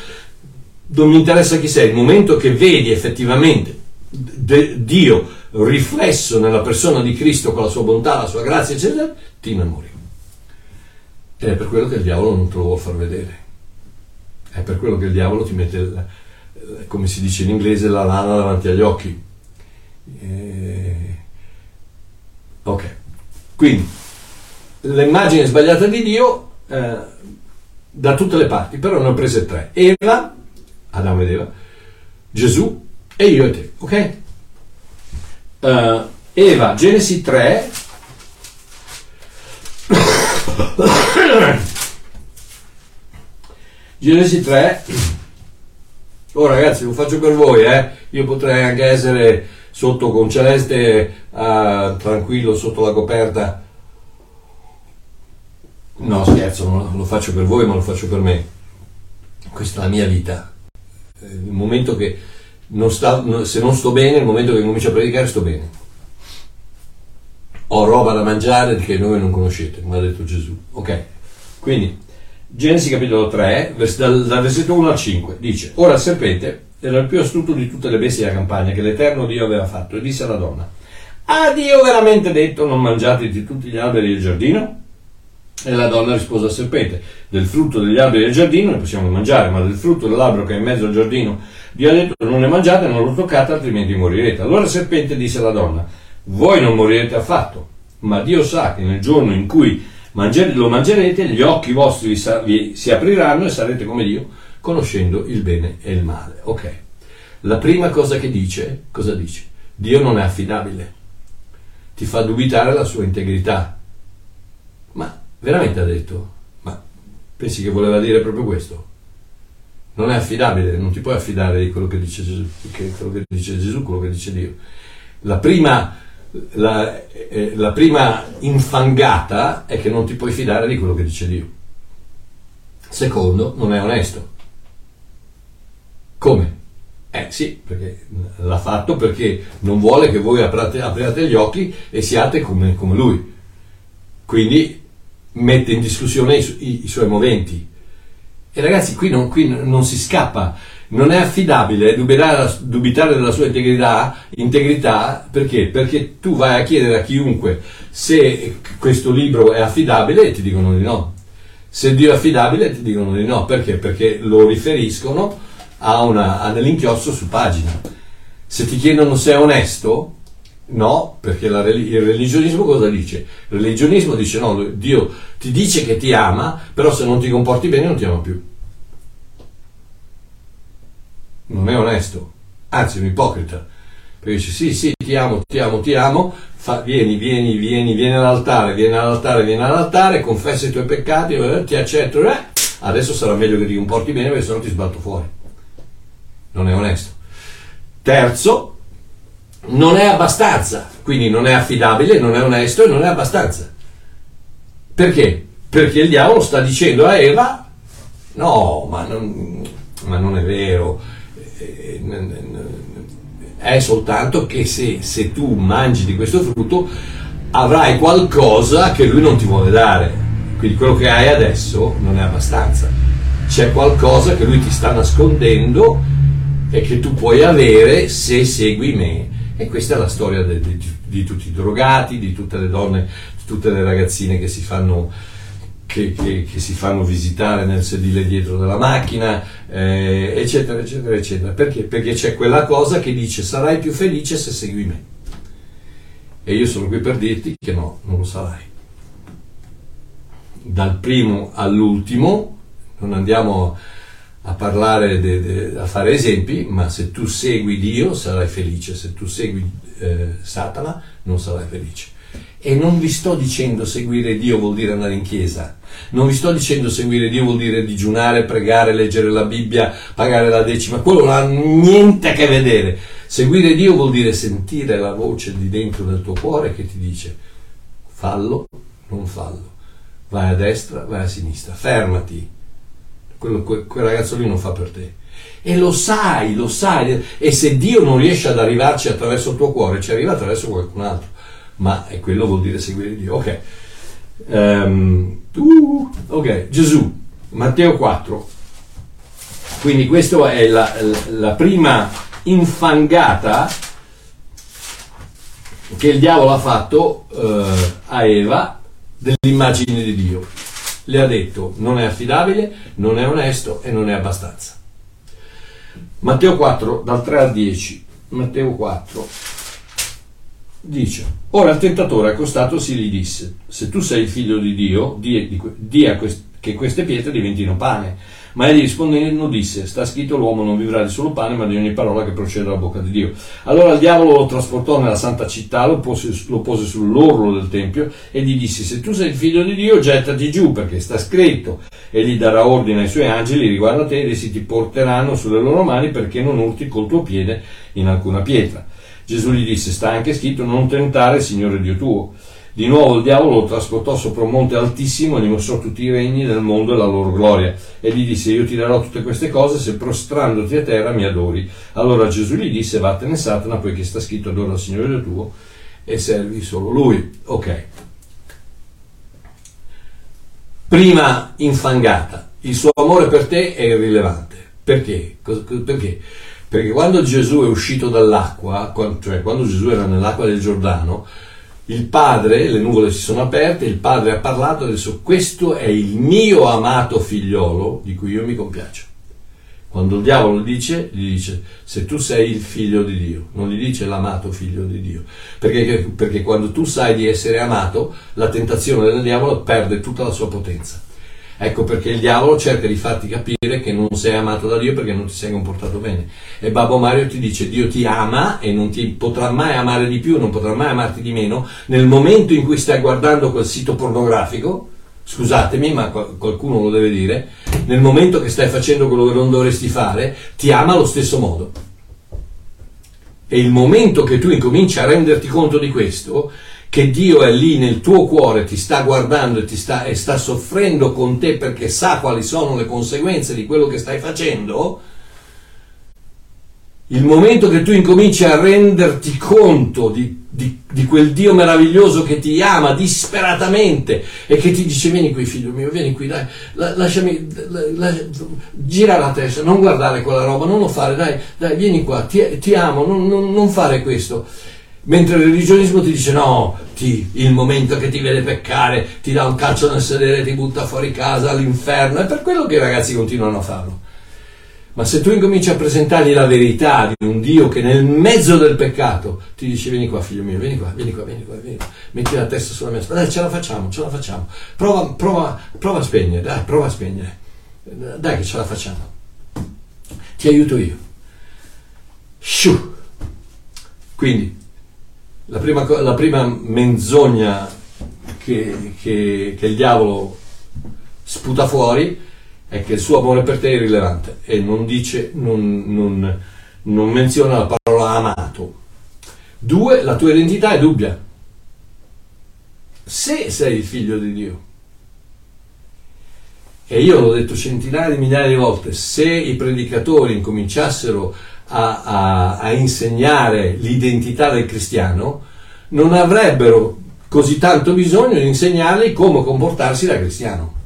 non mi interessa chi sei. Il momento che vedi effettivamente Dio riflesso nella persona di Cristo con la sua bontà, la sua grazia, eccetera, ti innamori. Ed è per quello che il diavolo non te lo vuole far vedere. È per quello che il diavolo ti mette, come si dice in inglese, la lana davanti agli occhi. Eh... Ok, quindi l'immagine sbagliata di Dio eh, da tutte le parti, però ne ho prese tre. Eva, Adamo ed Eva, Gesù e io e te, ok? Uh, Eva, Genesi 3. Genesi 3. Oh ragazzi, lo faccio per voi, eh. Io potrei anche essere sotto con Celeste, uh, tranquillo, sotto la coperta. No, scherzo, non lo faccio per voi, ma lo faccio per me. Questa è la mia vita. Eh, il momento che non sta, se non sto bene, il momento che comincio a predicare, sto bene. Ho roba da mangiare che voi non conoscete, come ha detto Gesù. Ok, quindi Genesi capitolo 3, dal, dal versetto 1 al 5, dice, Ora il serpente era il più astuto di tutte le bestie della campagna che l'Eterno Dio aveva fatto e disse alla donna, ha Dio veramente detto non mangiate di tutti gli alberi del giardino? E la donna rispose al serpente, del frutto degli alberi del giardino ne possiamo mangiare, ma del frutto dell'albero che è in mezzo al giardino Dio ha detto non ne mangiate, non lo toccate, altrimenti morirete. Allora il serpente disse alla donna, voi non morirete affatto, ma Dio sa che nel giorno in cui lo mangerete, gli occhi vostri vi, si apriranno e sarete come Dio, conoscendo il bene e il male. Ok. La prima cosa che dice, cosa dice? Dio non è affidabile, ti fa dubitare la sua integrità. Veramente ha detto? Ma pensi che voleva dire proprio questo? Non è affidabile, non ti puoi affidare di quello che dice Gesù, quello che dice Gesù, quello che dice Dio. La prima la, eh, la prima infangata è che non ti puoi fidare di quello che dice Dio. Secondo, non è onesto. Come? Eh sì, perché l'ha fatto perché non vuole che voi apriate, apriate gli occhi e siate come, come, lui. Quindi mette in discussione i, i, i suoi moventi. E ragazzi, qui non, qui non si scappa non è affidabile dubitare, della sua integrità, integrità, perché? Perché tu vai a chiedere a chiunque se questo libro è affidabile e ti dicono di no. Se Dio è affidabile ti dicono di no, perché? Perché lo riferiscono a, una, a dell'inchiostro su pagina. Se ti chiedono se è onesto, no, perché la, il religionismo cosa dice? Il religionismo dice no, Dio ti dice che ti ama, però se non ti comporti bene non ti ama più non è onesto, anzi è un ipocrita, perché dice sì, sì, ti amo, ti amo, ti amo, fa, vieni, vieni, vieni, vieni all'altare, vieni all'altare, vieni all'altare, confessa i tuoi peccati, eh, ti accetto, eh, adesso sarà meglio che ti comporti bene perché sennò ti sbatto fuori. Non è onesto. Terzo, non è abbastanza, quindi non è affidabile, non è onesto e non è abbastanza. Perché? Perché il diavolo sta dicendo a Eva, no, ma non, ma non è vero, è soltanto che se, se tu mangi di questo frutto avrai qualcosa che lui non ti vuole dare. Quindi quello che hai adesso non è abbastanza. C'è qualcosa che lui ti sta nascondendo e che tu puoi avere se segui me. E questa è la storia di, di, di tutti i drogati, di tutte le donne, di tutte le ragazzine che si fanno che, che, che, si fanno visitare nel sedile dietro della macchina, eh, eccetera, eccetera, eccetera. Perché? Perché c'è quella cosa che dice sarai più felice se segui me. E io sono qui per dirti che no, non lo sarai. Dal primo all'ultimo, non andiamo a parlare, de, de, a fare esempi, ma se tu segui Dio sarai felice, se tu segui eh, Satana non sarai felice. E non vi sto dicendo seguire Dio vuol dire andare in chiesa, non vi sto dicendo seguire Dio vuol dire digiunare, pregare, leggere la Bibbia, pagare la decima, quello non ha niente a che vedere. Seguire Dio vuol dire sentire la voce di dentro del tuo cuore che ti dice fallo, non fallo, vai a destra, vai a sinistra, fermati. Quello, quel, quel ragazzo lì non fa per te. E lo sai, lo sai. E se Dio non riesce ad arrivarci attraverso il tuo cuore, ci arriva attraverso qualcun altro ma quello vuol dire seguire Dio. Ok, um, uh, ok, Gesù, Matteo 4. Quindi questa è la, la prima infangata che il diavolo ha fatto uh, a Eva dell'immagine di Dio. Le ha detto non è affidabile, non è onesto e non è abbastanza. Matteo 4 dal 3 al 10. Matteo 4 dice, ora il tentatore accostatosi gli disse, se tu sei il figlio di Dio, di, di, di quest, che queste pietre diventino pane. Ma egli rispondendo disse, sta scritto l'uomo non vivrà di solo pane, ma di ogni parola che procede dalla bocca di Dio. Allora il diavolo lo trasportò nella santa città, lo pose, lo pose sull'orlo del tempio e gli disse, se tu sei il figlio di Dio, gettati giù, perché sta scritto. E gli darà ordine ai suoi angeli riguardo a te, ed essi ti porteranno sulle loro mani perché non urti col tuo piede in alcuna pietra. Gesù gli disse, sta anche scritto, non tentare il Signore Dio tuo. Di nuovo il diavolo lo trasportò sopra un monte altissimo e gli mostrò tutti i regni del mondo e la loro gloria. E gli disse, io ti darò tutte queste cose se prostrandoti a terra mi adori. Allora Gesù gli disse, vattene Satana, poiché sta scritto adora il Signore tuo e servi solo Lui. Ok. Prima infangata, il suo amore per te è irrilevante. Perché? Perché? Perché quando Gesù è uscito dall'acqua, cioè quando Gesù era nell'acqua del Giordano, il padre, le nuvole si sono aperte, il padre ha parlato adesso questo è il mio amato figliolo di cui io mi compiaccio. Quando il diavolo dice, gli dice se tu sei il figlio di Dio, non gli dice l'amato figlio di Dio, perché, perché quando tu sai di essere amato, la tentazione del diavolo perde tutta la sua potenza. Ecco perché il diavolo cerca di farti capire che non sei amato da Dio perché non ti sei comportato bene. E Babbo Mario ti dice Dio ti ama e non ti potrà mai amare di più, non potrà mai amarti di meno nel momento in cui stai guardando quel sito pornografico. Scusatemi, ma qualcuno lo deve dire. Nel momento che stai facendo quello che non dovresti fare, ti ama allo stesso modo. E il momento che tu incominci a renderti conto di questo, che Dio è lì nel tuo cuore, ti sta guardando e, ti sta, e sta soffrendo con te perché sa quali sono le conseguenze di quello che stai facendo, il momento che tu incominci a renderti conto di, di, di, quel Dio meraviglioso che ti ama disperatamente e che ti dice vieni qui figlio mio, vieni qui, dai, lasciami, la, gira la testa, non guardare quella roba, non lo fare, dai, dai vieni qua, ti, ti amo, non, non, non fare questo. Mentre il religionismo ti dice no, ti, il momento che ti vede peccare ti dà un calcio nel sedere, ti butta fuori casa all'inferno. È per quello che i ragazzi continuano a farlo. Ma se tu incominci a presentargli la verità di un Dio che nel mezzo del peccato ti dice vieni qua figlio mio, vieni qua, vieni qua, vieni qua, vieni qua. metti la testa sulla mia spalla, dai ce la facciamo, ce la facciamo, prova, prova, prova a spegnere, dai, prova a spegnere, dai che ce la facciamo, ti aiuto io. Sciù. Quindi la prima, la prima menzogna che, che, che, il diavolo sputa fuori è che il suo amore per te è irrilevante e non dice, non, non, non menziona la parola amato. Due, la tua identità è dubbia. Se sei il figlio di Dio, e io l'ho detto centinaia di migliaia di volte, se i predicatori incominciassero a, a, a insegnare l'identità del cristiano, non avrebbero così tanto bisogno di insegnargli come comportarsi da cristiano.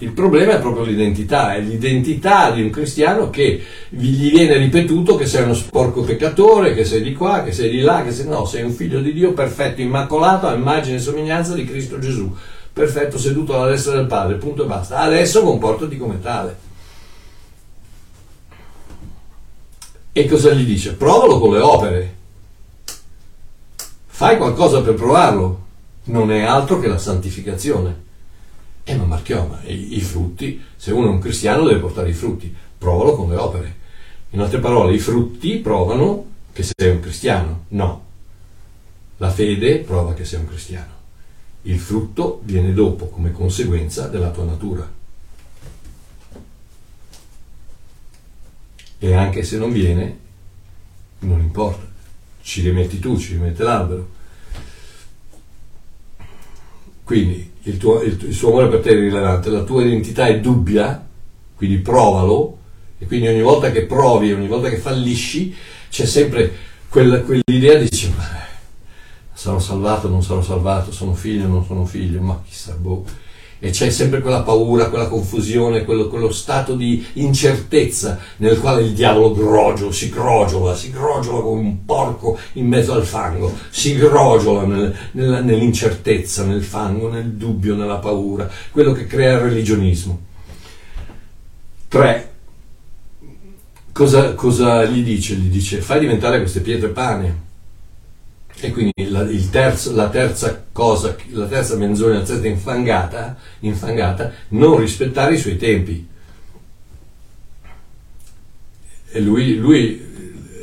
Il problema è proprio l'identità, è l'identità di un cristiano che gli viene ripetuto che sei uno sporco peccatore, che sei di qua, che sei di là, che sei no, sei un figlio di Dio perfetto, immacolato, a immagine e somiglianza di Cristo Gesù, perfetto seduto alla destra del Padre, punto e basta. Adesso comportati come tale. E cosa gli dice? Provalo con le opere. Fai qualcosa per provarlo. Non è altro che la santificazione. E ma Marchioma, i, i frutti, se uno è un cristiano deve portare i frutti. Provalo con le opere. In altre parole, i frutti provano che sei un cristiano. No. La fede prova che sei un cristiano. Il frutto viene dopo come conseguenza della tua natura. E anche se non viene, non importa, ci rimetti tu, ci rimette l'albero. Quindi il, tuo, il, il suo amore per te è rilevante, la tua identità è dubbia, quindi provalo, e quindi ogni volta che provi, ogni volta che fallisci, c'è sempre quella, quell'idea di dire, sarò salvato, non sarò salvato, sono figlio, non sono figlio, ma chissà, boh e c'è sempre quella paura, quella confusione, quello, quello, stato di incertezza nel quale il diavolo grogio, si grogiola, si grogiola come un porco in mezzo al fango, si grogiola nel, nel, nell'incertezza, nel fango, nel dubbio, nella paura, quello che crea il religionismo. 3. Cosa, cosa gli dice? Gli dice fai diventare queste pietre pane. E quindi la, terzo, la, terza cosa, la terza menzogna, la terza infangata, infangata, non rispettare i suoi tempi. E lui, lui,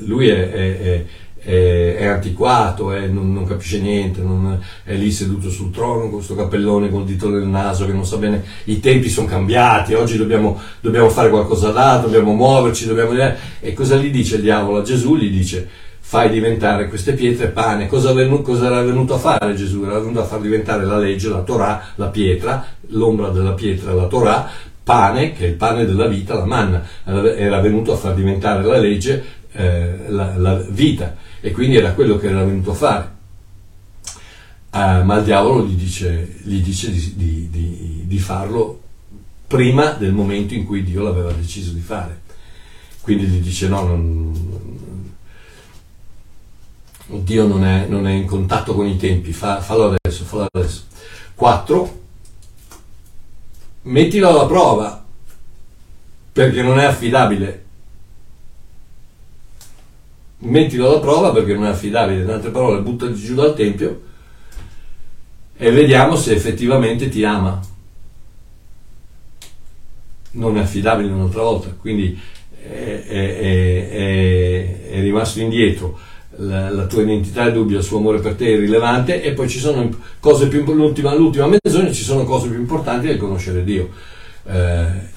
lui è, è, è, è, antiquato, non, non, capisce niente, non, è lì seduto sul trono con questo cappellone col dito nel naso che non sa bene, i tempi sono cambiati, oggi dobbiamo, dobbiamo fare qualcosa d'altro, dobbiamo muoverci, dobbiamo... E cosa gli dice il diavolo a Gesù? Gli dice fai diventare queste pietre pane. Cosa, venuto, cosa, era venuto a fare Gesù? Era venuto a far diventare la legge, la Torah, la pietra, l'ombra della pietra, la Torah, pane, che è il pane della vita, la manna. Era venuto a far diventare la legge, eh, la, la, vita. E quindi era quello che era venuto a fare. Uh, ma il diavolo gli dice, gli dice di, di, di, di farlo prima del momento in cui Dio l'aveva deciso di fare. Quindi gli dice no, non, Dio non è, non è, in contatto con i tempi, fa, fallo adesso, fallo adesso. 4. Mettilo alla prova, perché non è affidabile. Mettilo alla prova perché non è affidabile, in altre parole, buttati giù dal Tempio e vediamo se effettivamente ti ama. Non è affidabile un'altra volta, quindi è, è, è, è rimasto indietro la, la, tua identità è dubbia, il suo amore per te è irrilevante e poi ci sono cose più l'ultima, l'ultima menzogna ci sono cose più importanti del conoscere Dio. Eh,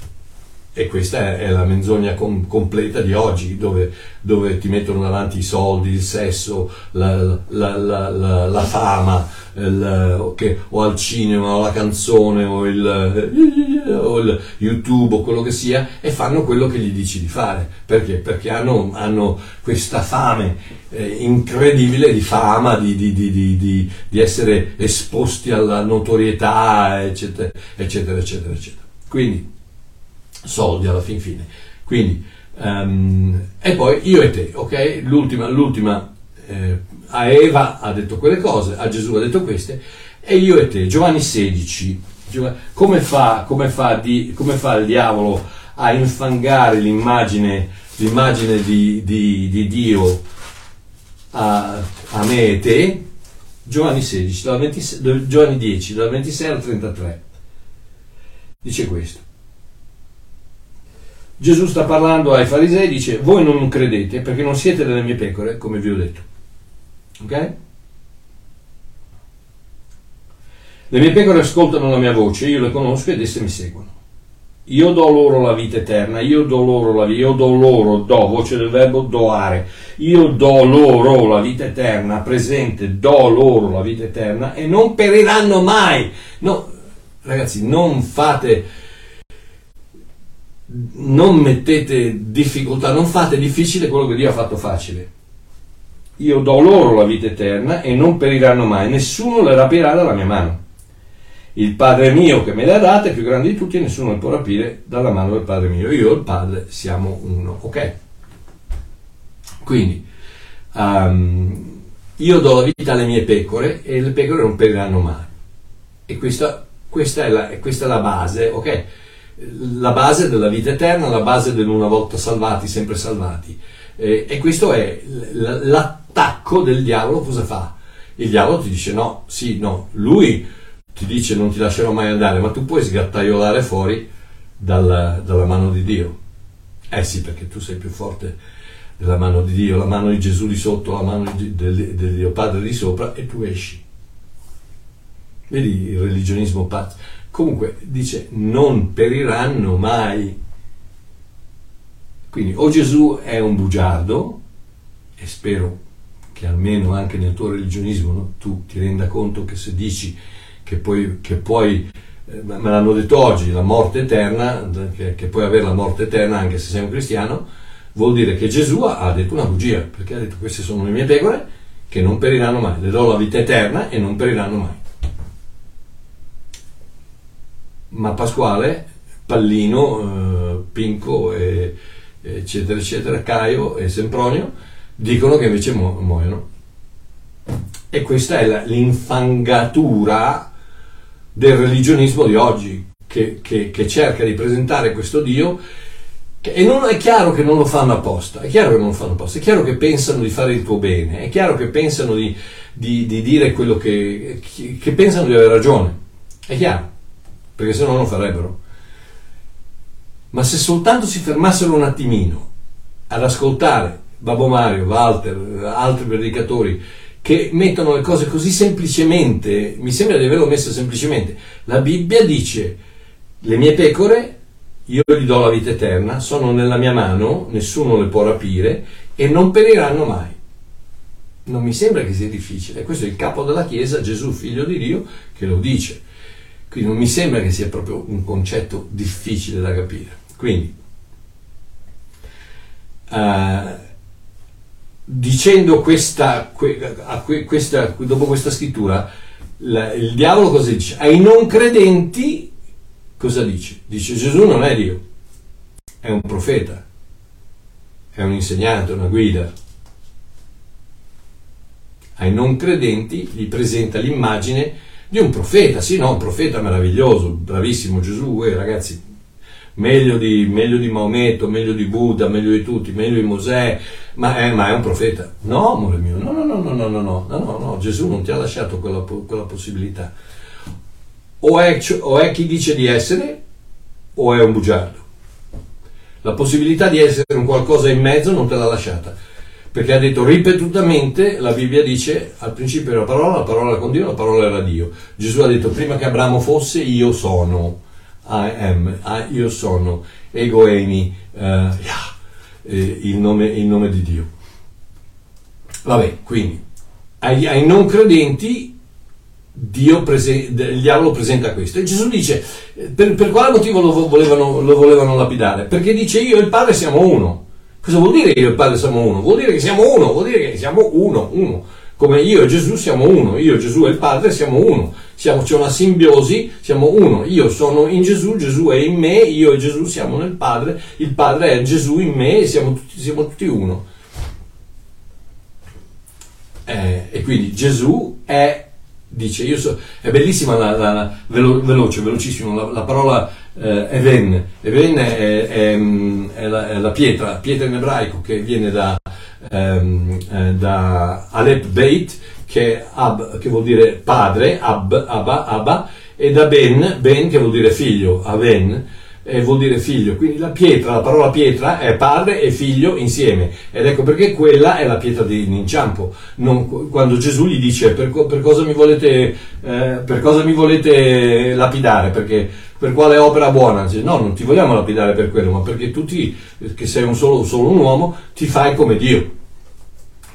e questa è, la menzogna com- completa di oggi dove, dove, ti mettono davanti i soldi, il sesso, la, la, la, la fama il, che, o al cinema o la canzone o il, o il, YouTube o quello che sia e fanno quello che gli dici di fare perché? Perché hanno, hanno questa fame eh, incredibile di fama, di, di, di, di, essere esposti alla notorietà eccetera eccetera eccetera eccetera quindi soldi alla fin fine quindi um, e poi io e te ok l'ultima, l'ultima eh, a Eva ha detto quelle cose, a Gesù ha detto queste, e io e te, Giovanni 16, come fa, come fa, di, come fa il diavolo a infangare l'immagine, l'immagine di, di, di Dio a, a, me e te? Giovanni 16, 26, Giovanni 10, dal 26 al 33. Dice questo. Gesù sta parlando ai farisei, dice, voi non credete perché non siete delle mie pecore, come vi ho detto. Ok? Le mie pecore ascoltano la mia voce, io le conosco ed esse mi seguono. Io do loro la vita eterna, io do loro la vita, io do loro, do, voce del verbo doare, io do loro la vita eterna, presente, do loro la vita eterna e non periranno mai. No, ragazzi, non fate, non mettete difficoltà, non fate difficile quello che Dio ha fatto facile io do loro la vita eterna e non periranno mai, nessuno le rapirà dalla mia mano. Il Padre mio che me le ha date è più grande di tutti e nessuno le può rapire dalla mano del Padre mio. Io e il Padre siamo uno, ok? Quindi, um, io do la vita alle mie pecore e le pecore non periranno mai. E questa, questa, è, la, questa è la base, ok? La base della vita eterna, la base dell'una volta salvati, sempre salvati. E questo è l'attacco del diavolo, cosa fa? Il diavolo ti dice no, sì, no, lui ti dice non ti lascerò mai andare, ma tu puoi sgattaiolare fuori dalla, dalla mano di Dio. Eh sì, perché tu sei più forte della mano di Dio, la mano di Gesù di sotto, la mano di, del, del Dio Padre di sopra e tu esci. Vedi il religionismo pazzo. Comunque dice non periranno mai quindi o Gesù è un bugiardo, e spero che almeno anche nel tuo religionismo no, tu ti renda conto che se dici che poi, che poi eh, me l'hanno detto oggi, la morte eterna, che, che, puoi avere la morte eterna anche se sei un cristiano, vuol dire che Gesù ha detto una bugia, perché ha detto queste sono le mie pecore che non periranno mai, le do la vita eterna e non periranno mai. Ma Pasquale, Pallino, eh, Pinco e eccetera, eccetera, Caio e Sempronio, dicono che invece mu- muoiono. E questa è la, l'infangatura del religionismo di oggi, che, che, che, cerca di presentare questo Dio. Che, e non è chiaro che non lo fanno apposta, è chiaro che non lo fanno apposta, è chiaro che pensano di fare il tuo bene, è chiaro che pensano di, di, di dire quello che, che pensano di avere ragione. È chiaro, perché se no non lo farebbero. Ma se soltanto si fermassero un attimino ad ascoltare Babbo Mario, Walter, altri predicatori che mettono le cose così semplicemente, mi sembra di averlo messo semplicemente. La Bibbia dice, le mie pecore, io gli do la vita eterna, sono nella mia mano, nessuno le può rapire e non periranno mai. Non mi sembra che sia difficile. Questo è il capo della Chiesa, Gesù, figlio di Dio, che lo dice. Quindi non mi sembra che sia proprio un concetto difficile da capire. Quindi, uh, dicendo questa, questa, dopo questa scrittura, la, il diavolo cosa dice? Ai non credenti cosa dice? Dice Gesù non è Dio, è un profeta, è un insegnante, una guida. Ai non credenti gli presenta l'immagine di un profeta, sì, no, un profeta meraviglioso, bravissimo Gesù, eh, ragazzi, meglio di, meglio di, Maometto, meglio di Buddha, meglio di tutti, meglio di Mosè, ma è, ma è un profeta. No, amore mio, no, no, no, no, no, no, no, no, no, Gesù non ti ha lasciato quella, quella possibilità. O è, o è chi dice di essere, o è un bugiardo. La possibilità di essere un qualcosa in mezzo non te l'ha lasciata. Perché ha detto ripetutamente, la Bibbia dice, al principio era la parola, la parola era con Dio, la parola era Dio. Gesù ha detto, prima che Abramo fosse, io sono I am, I, io sono, ego eimi, uh, yeah, eh, il, nome, il nome di Dio. Vabbè, quindi, ai, ai non credenti Dio prese, il diavolo presenta questo e Gesù dice per, per quale motivo lo volevano, lo volevano, lapidare? Perché dice io e il Padre siamo uno. Cosa vuol dire io e il Padre siamo uno? Vuol dire che siamo uno, vuol dire che siamo uno, uno. Come io e Gesù siamo uno, io, Gesù e il Padre siamo uno siamo, c'è una simbiosi, siamo uno, io sono in Gesù, Gesù è in me, io e Gesù siamo nel Padre, il Padre è Gesù in me e siamo tutti, siamo tutti uno. Eh, e quindi Gesù è, dice, so, è bellissima la, la, la velo, veloce, velocissimo, la, la parola eh, Even, Even è, è, è, la, è, la, pietra, pietra in ebraico che viene da, ehm, eh, da Alep Beit, che, ab, che vuol dire padre, ab, abba, abba, e da ben, ben che vuol dire figlio, aven, e vuol dire figlio. Quindi la pietra, la parola pietra è padre e figlio insieme. Ed ecco perché quella è la pietra di inciampo. Non, quando Gesù gli dice per, per, cosa volete, eh, per, cosa mi volete, lapidare, perché per quale opera buona? Dice, no, non ti vogliamo lapidare per quello, ma perché tu ti, che sei un solo, solo un uomo, ti fai come Dio.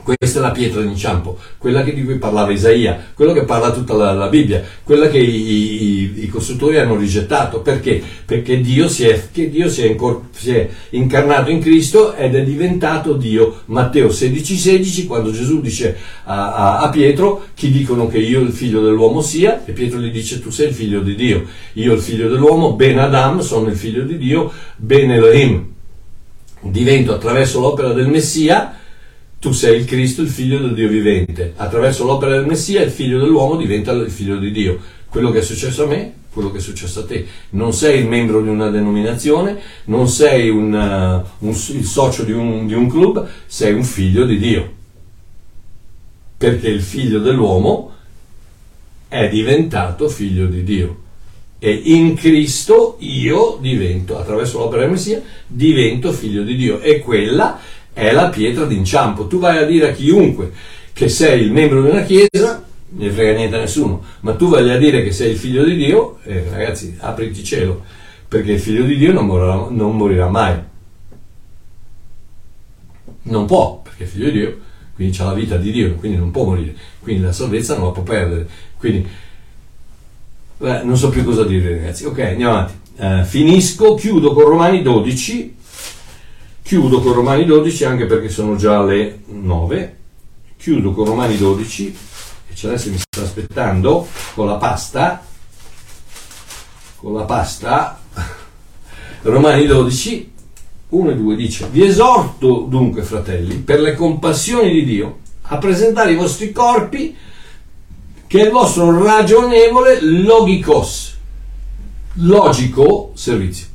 Questa è la pietra d'inciampo, quella di cui parlava Isaia, quello che parla tutta la, la Bibbia, quella che i, i, i, costruttori hanno rigettato. Perché? Perché Dio, si è, Dio si, è incor- si è, incarnato in Cristo ed è diventato Dio. Matteo 16,16, 16, quando Gesù dice a, a, a, Pietro, chi dicono che io il figlio dell'uomo sia, e Pietro gli dice tu sei il figlio di Dio, io il figlio dell'uomo, Ben Adam, sono il figlio di Dio, Ben Elohim. Divento attraverso l'opera del Messia tu sei il Cristo, il figlio del Dio vivente. Attraverso l'opera del Messia il figlio dell'uomo diventa il figlio di Dio. Quello che è successo a me, quello che è successo a te. Non sei il membro di una denominazione, non sei un, uh, un, il socio di un, di un club, sei un figlio di Dio. Perché il figlio dell'uomo è diventato figlio di Dio. E in Cristo io divento, attraverso l'opera del Messia, divento figlio di Dio. E quella è la pietra d'inciampo. Tu vai a dire a chiunque che sei il membro di una chiesa, ne frega niente a nessuno, ma tu vai a dire che sei il figlio di Dio, eh, ragazzi, apriti cielo, perché il figlio di Dio non morirà, non morirà mai. Non può, perché è figlio di Dio, quindi ha la vita di Dio, quindi non può morire, quindi la salvezza non la può perdere. Quindi, beh, non so più cosa dire, ragazzi. Ok, andiamo avanti. Uh, finisco, chiudo con Romani 12 Chiudo con Romani 12 anche perché sono già le 9. Chiudo con Romani 12 e Celeste mi sta aspettando con la pasta. Con la pasta. Romani 12, 1 e 2 dice: Vi esorto dunque, fratelli, per le compassioni di Dio, a presentare i vostri corpi che è il vostro ragionevole logikos, logico servizio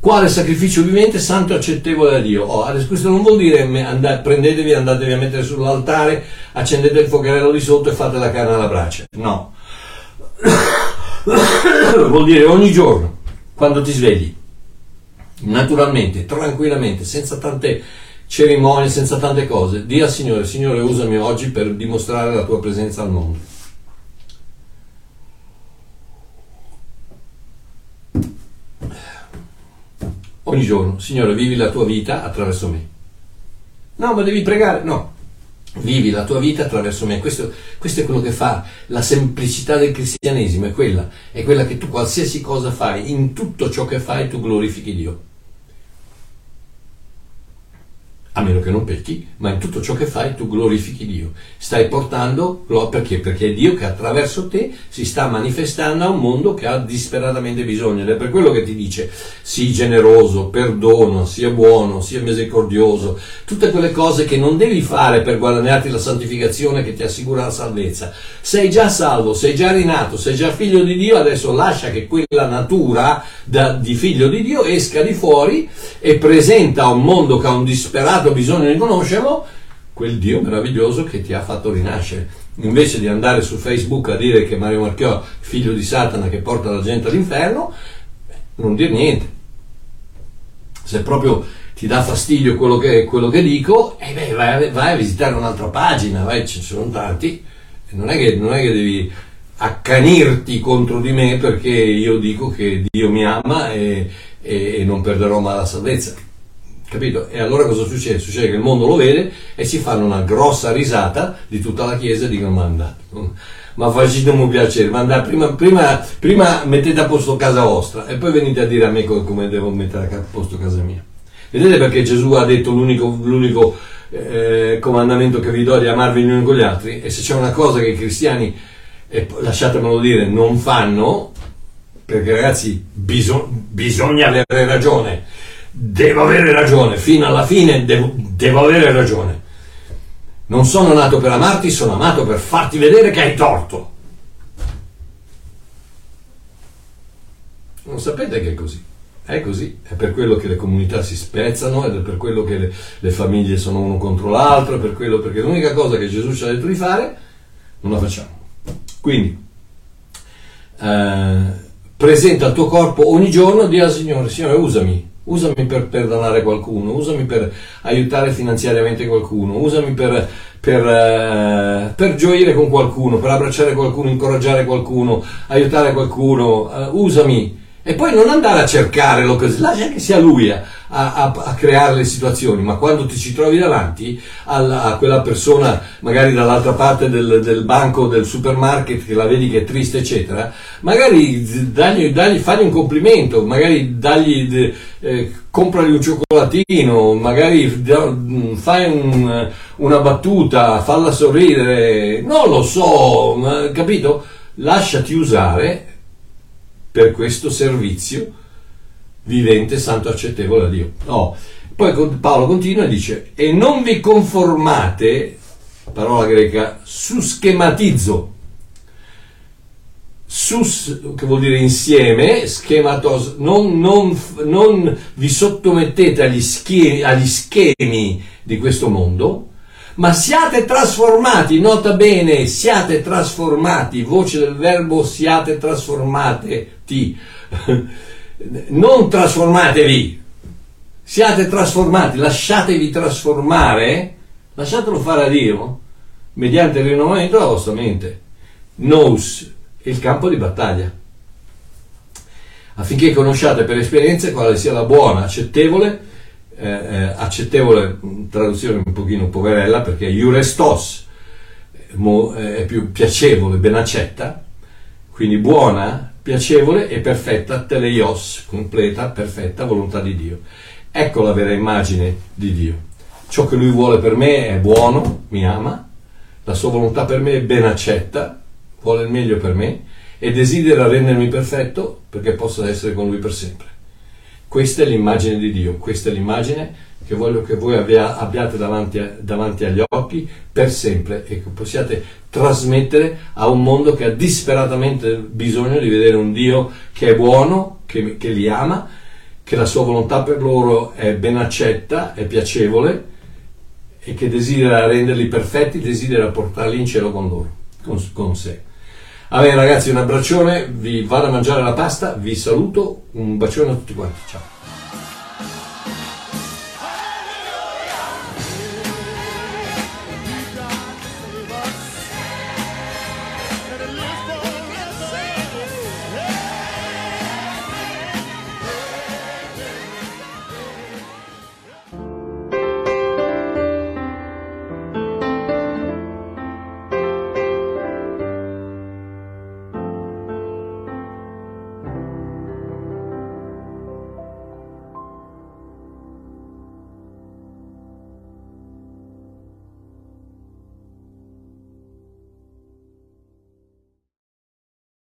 quale sacrificio vivente, santo e accettevole a Dio. Oh, adesso questo non vuol dire andate, prendetevi, andatevi a mettere sull'altare, accendete il fuocherello di sotto e fate la carne alla brace. No. vuol dire ogni giorno, quando ti svegli, naturalmente, tranquillamente, senza tante cerimonie, senza tante cose, di al Signore, Signore usami oggi per dimostrare la tua presenza al mondo. Ogni giorno, Signore, vivi la tua vita attraverso me. No, ma devi pregare, no. Vivi la tua vita attraverso me. Questo, questo, è quello che fa la semplicità del cristianesimo, è quella, è quella che tu qualsiasi cosa fai, in tutto ciò che fai tu glorifichi Dio a meno che non pecchi, ma in tutto ciò che fai tu glorifichi Dio. Stai portando, perché? Perché è Dio che attraverso te si sta manifestando a un mondo che ha disperatamente bisogno ed è per quello che ti dice sii generoso, perdono, sia buono, sia misericordioso, tutte quelle cose che non devi fare per guadagnarti la santificazione che ti assicura la salvezza. Sei già salvo, sei già rinato, sei già figlio di Dio, adesso lascia che quella natura da, di figlio di Dio esca di fuori e presenta a un mondo che ha un disperato dato bisogno di conoscerlo, quel Dio meraviglioso che ti ha fatto rinascere. Invece di andare su Facebook a dire che Mario Marchiò è figlio di Satana che porta la gente all'inferno, non dire niente. Se proprio ti dà fastidio quello che, quello che dico, eh beh, vai, vai, a visitare un'altra pagina, vai, ce ne sono tanti. Non è, che, non è che devi accanirti contro di me perché io dico che Dio mi ama e, e non perderò mai la salvezza Capito? E allora cosa succede? Succede che il mondo lo vede e si fanno una grossa risata di tutta la chiesa e dicono ma andate, ma facetemi un piacere, ma prima, prima, prima, mettete a posto casa vostra e poi venite a dire a me come devo mettere a posto casa mia. Vedete perché Gesù ha detto l'unico, l'unico eh, comandamento che vi do di amarvi gli uni con gli altri? E se c'è una cosa che i cristiani, eh, lasciatemelo dire, non fanno, perché ragazzi bisog- bisogna avere ragione devo avere ragione, fino alla fine devo, devo avere ragione. Non sono nato per amarti, sono amato per farti vedere che hai torto. Non sapete che è così. È così, è per quello che le comunità si spezzano, è per quello che le, le famiglie sono uno contro l'altro, per quello, perché l'unica cosa che Gesù ci ha detto di fare non la facciamo. Quindi, eh, presenta il tuo corpo ogni giorno, di al Signore, Signore usami, usami per perdonare qualcuno, usami per aiutare finanziariamente qualcuno, usami per, per, uh, per, gioire con qualcuno, per abbracciare qualcuno, incoraggiare qualcuno, aiutare qualcuno, uh, usami. E poi non andare a cercare l'occasione, lascia che sia lui a, a, a, creare le situazioni, ma quando ti ci trovi davanti alla, a quella persona, magari dall'altra parte del, del, banco del supermarket, che la vedi che è triste, eccetera, magari dagli, dagli, fagli un complimento, magari dagli, eh, compragli un cioccolatino, magari mm, fai un, una battuta, falla sorridere, non lo so, capito? Lasciati usare per questo servizio vivente, santo, accettevole a Dio. No. Poi Paolo continua e dice, e non vi conformate, parola greca, su schematizzo, sus, che vuol dire insieme, schematos, non, non, non vi sottomettete agli schemi, agli schemi di questo mondo, ma siate trasformati, nota bene, siate trasformati, voce del verbo siate trasformate, ti. non trasformatevi, siate trasformati, lasciatevi trasformare, lasciatelo fare a Dio, mediante il rinnovamento della vostra mente. Nous, il campo di battaglia. Affinché conosciate per esperienza quale sia la buona, accettevole, eh, eh, accettevole, traduzione un pochino poverella, perché iurestos eh, è più piacevole, ben accetta, quindi buona, piacevole e perfetta teleios, completa, perfetta volontà di Dio. Ecco la vera immagine di Dio. Ciò che Lui vuole per me è buono, mi ama, la sua volontà per me è ben accetta, vuole il meglio per me e desidera rendermi perfetto perché possa essere con Lui per sempre. Questa è l'immagine di Dio, questa è l'immagine che voglio che voi abbia, abbiate davanti, a, davanti, agli occhi per sempre e che possiate trasmettere a un mondo che ha disperatamente bisogno di vedere un Dio che è buono, che, che li ama, che la sua volontà per loro è ben accetta, è piacevole e che desidera renderli perfetti, desidera portarli in cielo con loro, con, con sé. Va bene ragazzi, un abbraccione, vi vado a mangiare la pasta, vi saluto, un bacione a tutti quanti, ciao.